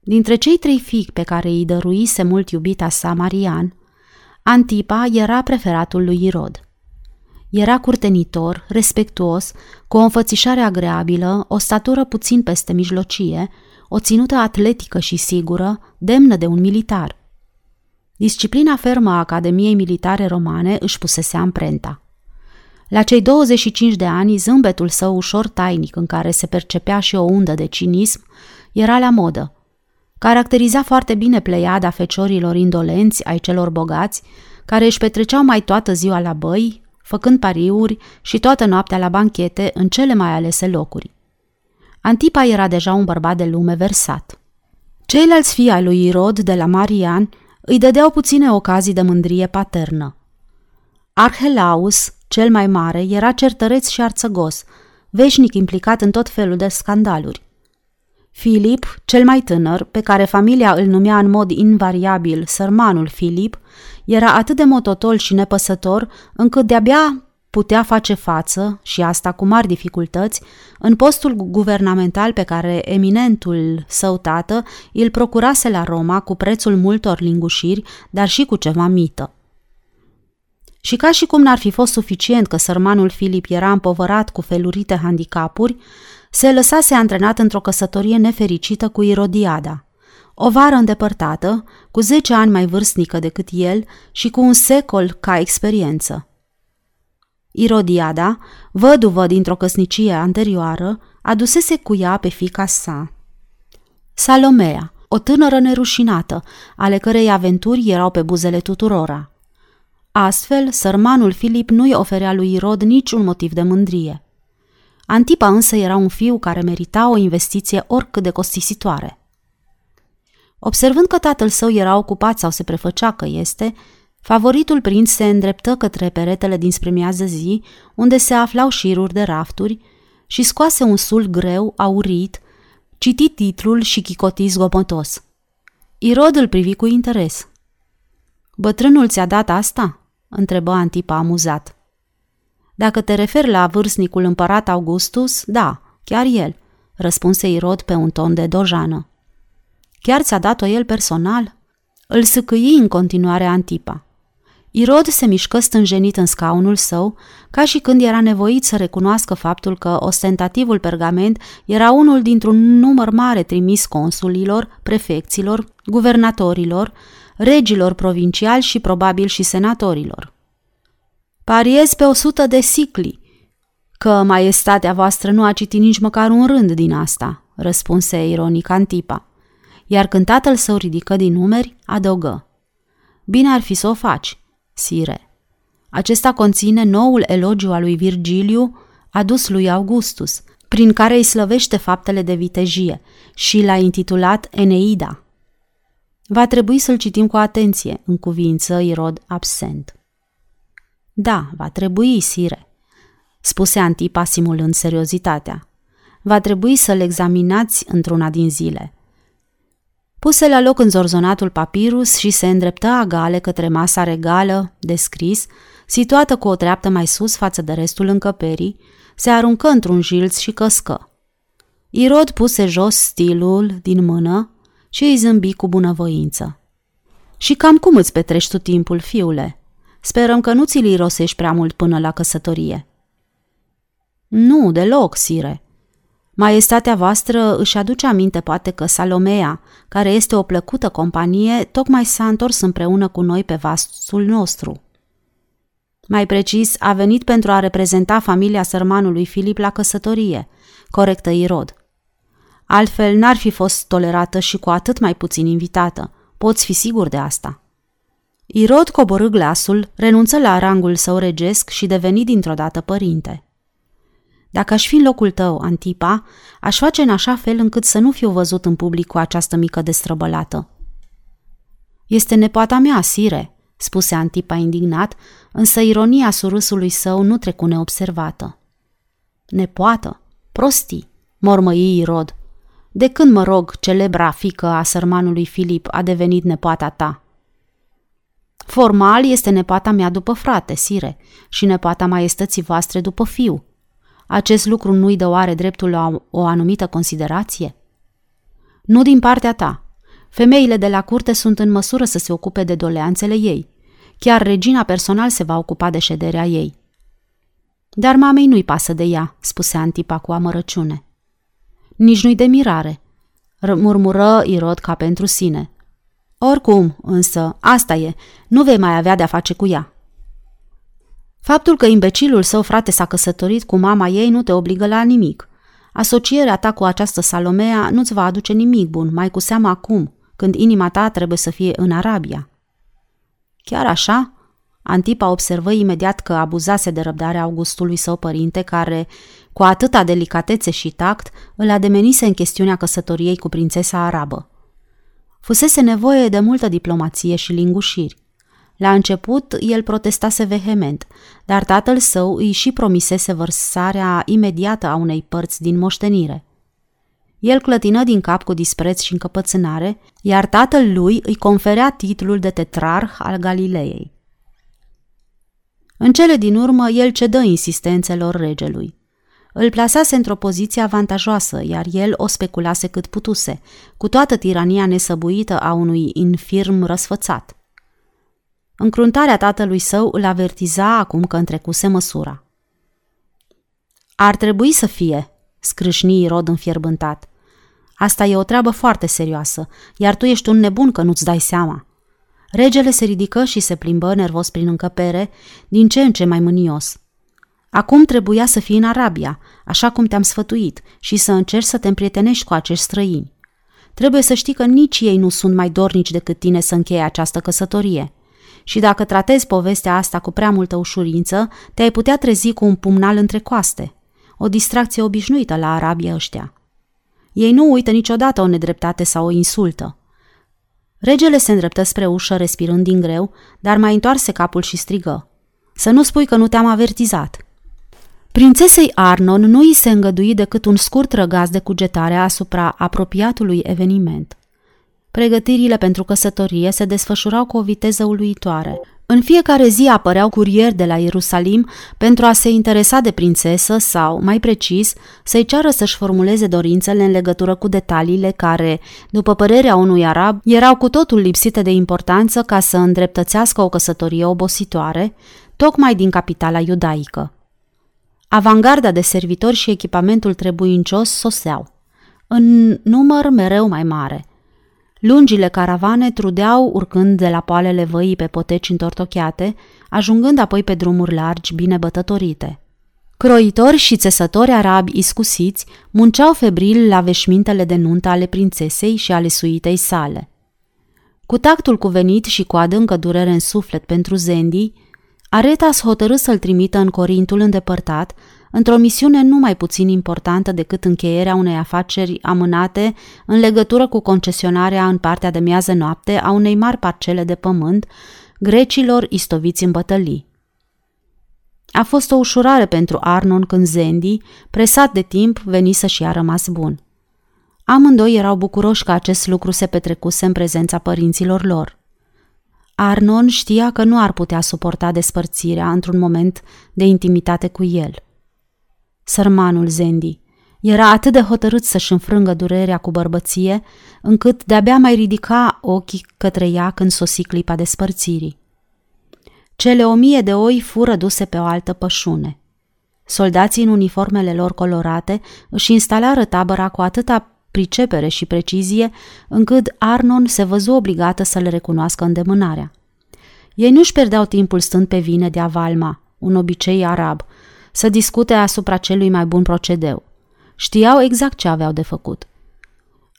Dintre cei trei fii pe care îi dăruise mult iubita sa Marian, Antipa era preferatul lui Irod. Era curtenitor, respectuos, cu o înfățișare agreabilă, o statură puțin peste mijlocie, o ținută atletică și sigură, demnă de un militar. Disciplina fermă a Academiei Militare Romane își pusese amprenta. La cei 25 de ani, zâmbetul său ușor tainic, în care se percepea și o undă de cinism, era la modă – Caracteriza foarte bine pleiada feciorilor indolenți ai celor bogați, care își petreceau mai toată ziua la băi, făcând pariuri și toată noaptea la banchete în cele mai alese locuri. Antipa era deja un bărbat de lume versat. Ceilalți fii ai lui Irod de la Marian îi dădeau puține ocazii de mândrie paternă. Arhelaus, cel mai mare, era certăreț și arțăgos, veșnic implicat în tot felul de scandaluri. Filip, cel mai tânăr, pe care familia îl numea în mod invariabil sărmanul Filip, era atât de mototol și nepăsător încât de-abia putea face față, și asta cu mari dificultăți, în postul guvernamental pe care eminentul său tată îl procurase la Roma cu prețul multor lingușiri, dar și cu ceva mită. Și ca și cum n-ar fi fost suficient că sărmanul Filip era împovărat cu felurite handicapuri, se lăsase antrenat într-o căsătorie nefericită cu Irodiada, o vară îndepărtată, cu zece ani mai vârstnică decât el și cu un secol ca experiență. Irodiada, văduvă dintr-o căsnicie anterioară, adusese cu ea pe fica sa. Salomea, o tânără nerușinată, ale cărei aventuri erau pe buzele tuturora. Astfel, sărmanul Filip nu-i oferea lui Irod niciun motiv de mândrie – Antipa însă era un fiu care merita o investiție oricât de costisitoare. Observând că tatăl său era ocupat sau se prefăcea că este, Favoritul prinț se îndreptă către peretele dinspre miază zi, unde se aflau șiruri de rafturi, și scoase un sul greu, aurit, citi titlul și chicoti zgomotos. Irod îl privi cu interes. Bătrânul ți-a dat asta?" întrebă Antipa amuzat. Dacă te referi la vârstnicul împărat Augustus, da, chiar el, răspunse Irod pe un ton de dojană. Chiar ți-a dat-o el personal? Îl sâcâi în continuare Antipa. Irod se mișcă stânjenit în scaunul său, ca și când era nevoit să recunoască faptul că ostentativul pergament era unul dintr-un număr mare trimis consulilor, prefecților, guvernatorilor, regilor provinciali și probabil și senatorilor. Pariez pe o sută de sicli, că maestatea voastră nu a citit nici măcar un rând din asta, răspunse ironic Antipa. Iar când tatăl său ridică din numeri, adăugă. Bine ar fi să o faci, sire. Acesta conține noul elogiu al lui Virgiliu adus lui Augustus, prin care îi slăvește faptele de vitejie și l-a intitulat Eneida. Va trebui să-l citim cu atenție, în cuvință Irod absent. Da, va trebui, sire, spuse Antipa simulând seriozitatea. Va trebui să-l examinați într-una din zile. Puse la loc înzorzonatul papirus și se îndreptă agale către masa regală, descris, situată cu o treaptă mai sus față de restul încăperii, se aruncă într-un jilț și căscă. Irod puse jos stilul din mână și îi zâmbi cu bunăvoință. Și cam cum îți petrești tu timpul, fiule?" Sperăm că nu ți-l irosești prea mult până la căsătorie. Nu, deloc, sire. Maestatea voastră își aduce aminte poate că Salomea, care este o plăcută companie, tocmai s-a întors împreună cu noi pe vasul nostru. Mai precis, a venit pentru a reprezenta familia sărmanului Filip la căsătorie, corectă Irod. Altfel n-ar fi fost tolerată și cu atât mai puțin invitată. Poți fi sigur de asta. Irod coborâ glasul, renunță la rangul său regesc și deveni dintr-o dată părinte. Dacă aș fi în locul tău, Antipa, aș face în așa fel încât să nu fiu văzut în public cu această mică destrăbălată. Este nepoata mea, sire, spuse Antipa indignat, însă ironia surâsului său nu trecu neobservată. Nepoată? Prostii, mormăi Irod. De când, mă rog, celebra fică a sărmanului Filip a devenit nepoata ta? Formal este nepoata mea după frate, sire, și nepoata maestății voastre după fiu. Acest lucru nu-i dă oare dreptul la o anumită considerație? Nu din partea ta. Femeile de la curte sunt în măsură să se ocupe de doleanțele ei. Chiar regina personal se va ocupa de șederea ei. Dar mamei nu-i pasă de ea, spuse Antipa cu amărăciune. Nici nu-i de mirare, murmură Irod ca pentru sine. Oricum, însă, asta e, nu vei mai avea de-a face cu ea. Faptul că imbecilul său frate s-a căsătorit cu mama ei nu te obligă la nimic. Asocierea ta cu această Salomea nu-ți va aduce nimic bun, mai cu seamă acum, când inima ta trebuie să fie în Arabia. Chiar așa? Antipa observă imediat că abuzase de răbdarea Augustului său părinte, care, cu atâta delicatețe și tact, îl ademenise în chestiunea căsătoriei cu prințesa arabă. Fusese nevoie de multă diplomație și lingușiri. La început, el protestase vehement, dar tatăl său îi și promisese vărsarea imediată a unei părți din moștenire. El clătină din cap cu dispreț și încăpățânare, iar tatăl lui îi conferea titlul de tetrarh al Galileei. În cele din urmă, el cedă insistențelor regelui. Îl plasase într-o poziție avantajoasă, iar el o speculase cât putuse, cu toată tirania nesăbuită a unui infirm răsfățat. Încruntarea tatălui său îl avertiza acum că întrecuse măsura. Ar trebui să fie, scrâșni Rod înfierbântat. Asta e o treabă foarte serioasă, iar tu ești un nebun că nu-ți dai seama. Regele se ridică și se plimbă nervos prin încăpere, din ce în ce mai mânios. Acum trebuia să fii în Arabia, așa cum te-am sfătuit, și să încerci să te împrietenești cu acești străini. Trebuie să știi că nici ei nu sunt mai dornici decât tine să încheie această căsătorie. Și dacă tratezi povestea asta cu prea multă ușurință, te-ai putea trezi cu un pumnal între coaste. O distracție obișnuită la arabii ăștia. Ei nu uită niciodată o nedreptate sau o insultă. Regele se îndreptă spre ușă, respirând din greu, dar mai întoarse capul și strigă. Să nu spui că nu te-am avertizat. Prințesei Arnon nu îi se îngădui decât un scurt răgaz de cugetare asupra apropiatului eveniment. Pregătirile pentru căsătorie se desfășurau cu o viteză uluitoare. În fiecare zi apăreau curieri de la Ierusalim pentru a se interesa de prințesă sau, mai precis, să-i ceară să-și formuleze dorințele în legătură cu detaliile care, după părerea unui arab, erau cu totul lipsite de importanță ca să îndreptățească o căsătorie obositoare, tocmai din capitala iudaică. Avangarda de servitori și echipamentul trebuincios soseau, în număr mereu mai mare – Lungile caravane trudeau urcând de la poalele văii pe poteci întortocheate, ajungând apoi pe drumuri largi, bine bătătorite. Croitori și țesători arabi iscusiți munceau febril la veșmintele de nuntă ale prințesei și ale suitei sale. Cu tactul cuvenit și cu adâncă durere în suflet pentru Zendi, Aretas hotărâ să-l trimită în Corintul îndepărtat, într-o misiune nu mai puțin importantă decât încheierea unei afaceri amânate în legătură cu concesionarea în partea de miază noapte a unei mari parcele de pământ grecilor istoviți în bătălii. A fost o ușurare pentru Arnon când Zendi, presat de timp, veni să-și a rămas bun. Amândoi erau bucuroși că acest lucru se petrecuse în prezența părinților lor. Arnon știa că nu ar putea suporta despărțirea într-un moment de intimitate cu el – Sărmanul Zendi. Era atât de hotărât să-și înfrângă durerea cu bărbăție, încât de-abia mai ridica ochii către ea când sosi clipa despărțirii. Cele o mie de oi fură duse pe o altă pășune. Soldații în uniformele lor colorate își instalară tabăra cu atâta pricepere și precizie, încât Arnon se văzu obligată să le recunoască îndemânarea. Ei nu-și pierdeau timpul stând pe vine de avalma, un obicei arab, să discute asupra celui mai bun procedeu. Știau exact ce aveau de făcut.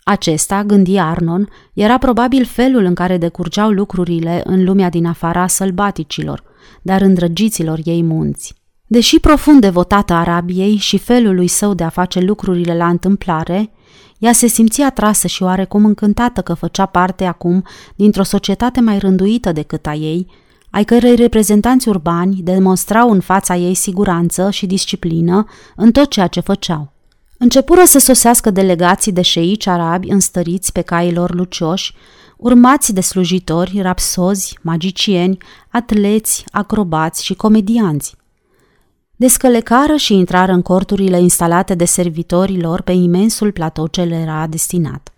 Acesta, gândi Arnon, era probabil felul în care decurgeau lucrurile în lumea din afara sălbaticilor, dar îndrăgiților ei munți. Deși profund devotată Arabiei și felului său de a face lucrurile la întâmplare, ea se simțea atrasă și oarecum încântată că făcea parte acum dintr-o societate mai rânduită decât a ei, ai cărei reprezentanți urbani demonstrau în fața ei siguranță și disciplină în tot ceea ce făceau. Începură să sosească delegații de șeici arabi înstăriți pe cailor lucioși, urmați de slujitori, rapsozi, magicieni, atleți, acrobați și comedianți. Descălecară și intrară în corturile instalate de servitorii lor pe imensul platou ce le era destinat.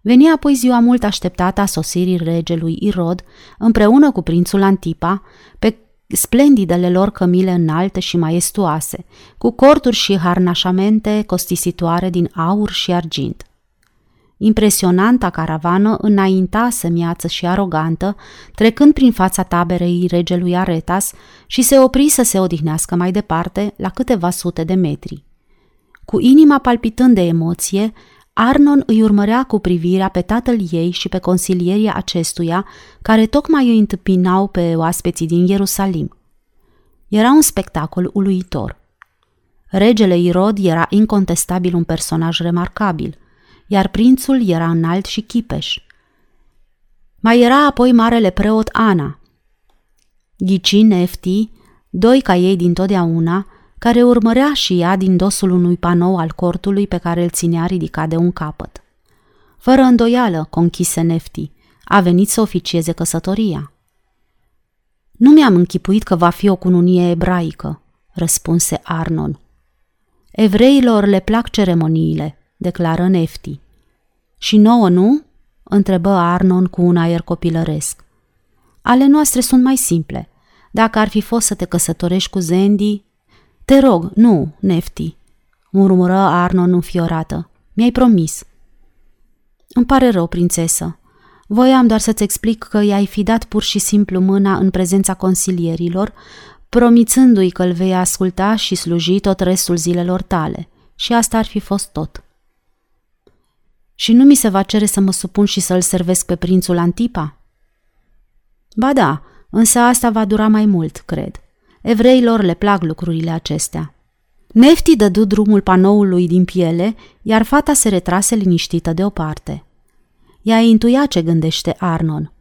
Veni apoi ziua mult așteptată a sosirii regelui Irod, împreună cu prințul Antipa, pe splendidele lor cămile înalte și maestuoase, cu corturi și harnașamente costisitoare din aur și argint. Impresionanta caravană înainta semiață și arogantă, trecând prin fața taberei regelui Aretas și se opri să se odihnească mai departe, la câteva sute de metri. Cu inima palpitând de emoție, Arnon îi urmărea cu privirea pe tatăl ei și pe consilierii acestuia, care tocmai îi întâmpinau pe oaspeții din Ierusalim. Era un spectacol uluitor. Regele Irod era incontestabil un personaj remarcabil, iar prințul era înalt și chipeș. Mai era apoi marele preot Ana. Ghicin Nefti, doi ca ei din totdeauna, care urmărea și ea din dosul unui panou al cortului pe care îl ținea ridicat de un capăt. Fără îndoială, conchise Nefti, a venit să oficieze căsătoria. Nu mi-am închipuit că va fi o cununie ebraică, răspunse Arnon. Evreilor le plac ceremoniile, declară Nefti. Și nouă nu? întrebă Arnon cu un aer copilăresc. Ale noastre sunt mai simple. Dacă ar fi fost să te căsătorești cu Zendi, te rog, nu, Nefti, murmură Arnon înfiorată. Mi-ai promis. Îmi pare rău, prințesă. Voiam doar să-ți explic că i-ai fi dat pur și simplu mâna în prezența consilierilor, promițându-i că îl vei asculta și sluji tot restul zilelor tale. Și asta ar fi fost tot. Și nu mi se va cere să mă supun și să-l servesc pe prințul Antipa? Ba da, însă asta va dura mai mult, cred. Evreilor le plac lucrurile acestea. Nefti dădu drumul panoului din piele, iar fata se retrase liniștită deoparte. ea intuia ce gândește Arnon.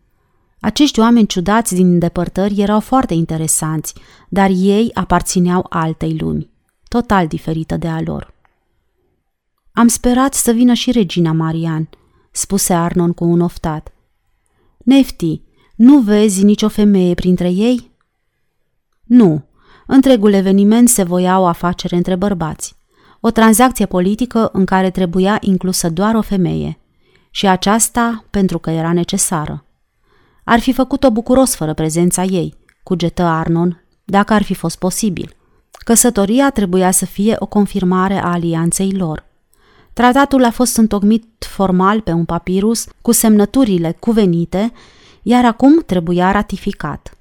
Acești oameni ciudați din îndepărtări erau foarte interesanți, dar ei aparțineau altei lumi, total diferită de a lor. Am sperat să vină și regina Marian, spuse Arnon cu un oftat. Nefti, nu vezi nicio femeie printre ei? Nu. Întregul eveniment se voia o afacere între bărbați. O tranzacție politică în care trebuia inclusă doar o femeie. Și aceasta pentru că era necesară. Ar fi făcut-o bucuros fără prezența ei, cugetă Arnon, dacă ar fi fost posibil. Căsătoria trebuia să fie o confirmare a alianței lor. Tratatul a fost întocmit formal pe un papirus cu semnăturile cuvenite, iar acum trebuia ratificat.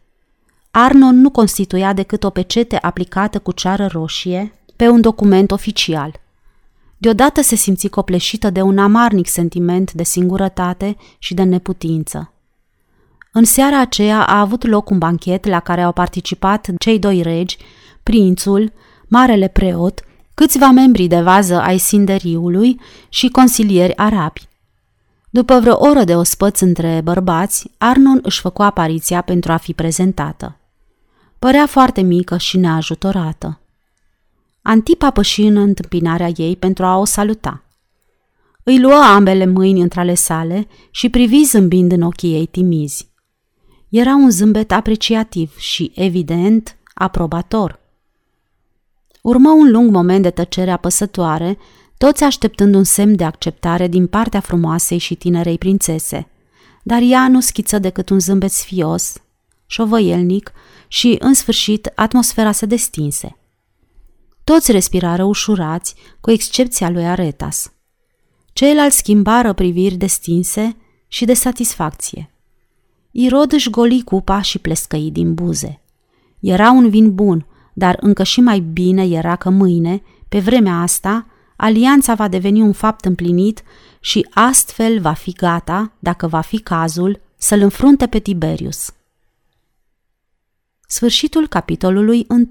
Arnon nu constituia decât o pecete aplicată cu ceară roșie pe un document oficial. Deodată se simți copleșită de un amarnic sentiment de singurătate și de neputință. În seara aceea a avut loc un banchet la care au participat cei doi regi, prințul, marele preot, câțiva membri de vază ai sinderiului și consilieri arabi. După vreo oră de ospăț între bărbați, Arnon își făcu apariția pentru a fi prezentată. Părea foarte mică și neajutorată. Antipa păși în întâmpinarea ei pentru a o saluta. Îi luă ambele mâini între ale sale și privi zâmbind în ochii ei timizi. Era un zâmbet apreciativ și, evident, aprobator. Urmă un lung moment de tăcere apăsătoare, toți așteptând un semn de acceptare din partea frumoasei și tinerei prințese. Dar ea nu schiță decât un zâmbet sfios, șovăielnic și, în sfârșit, atmosfera se destinse. Toți respirară ușurați, cu excepția lui Aretas. Ceilalți schimbară priviri destinse și de satisfacție. Irod își goli cupa și plescăi din buze. Era un vin bun, dar încă și mai bine era că mâine, pe vremea asta, alianța va deveni un fapt împlinit și astfel va fi gata, dacă va fi cazul, să-l înfrunte pe Tiberius. Sfârșitul capitolului 1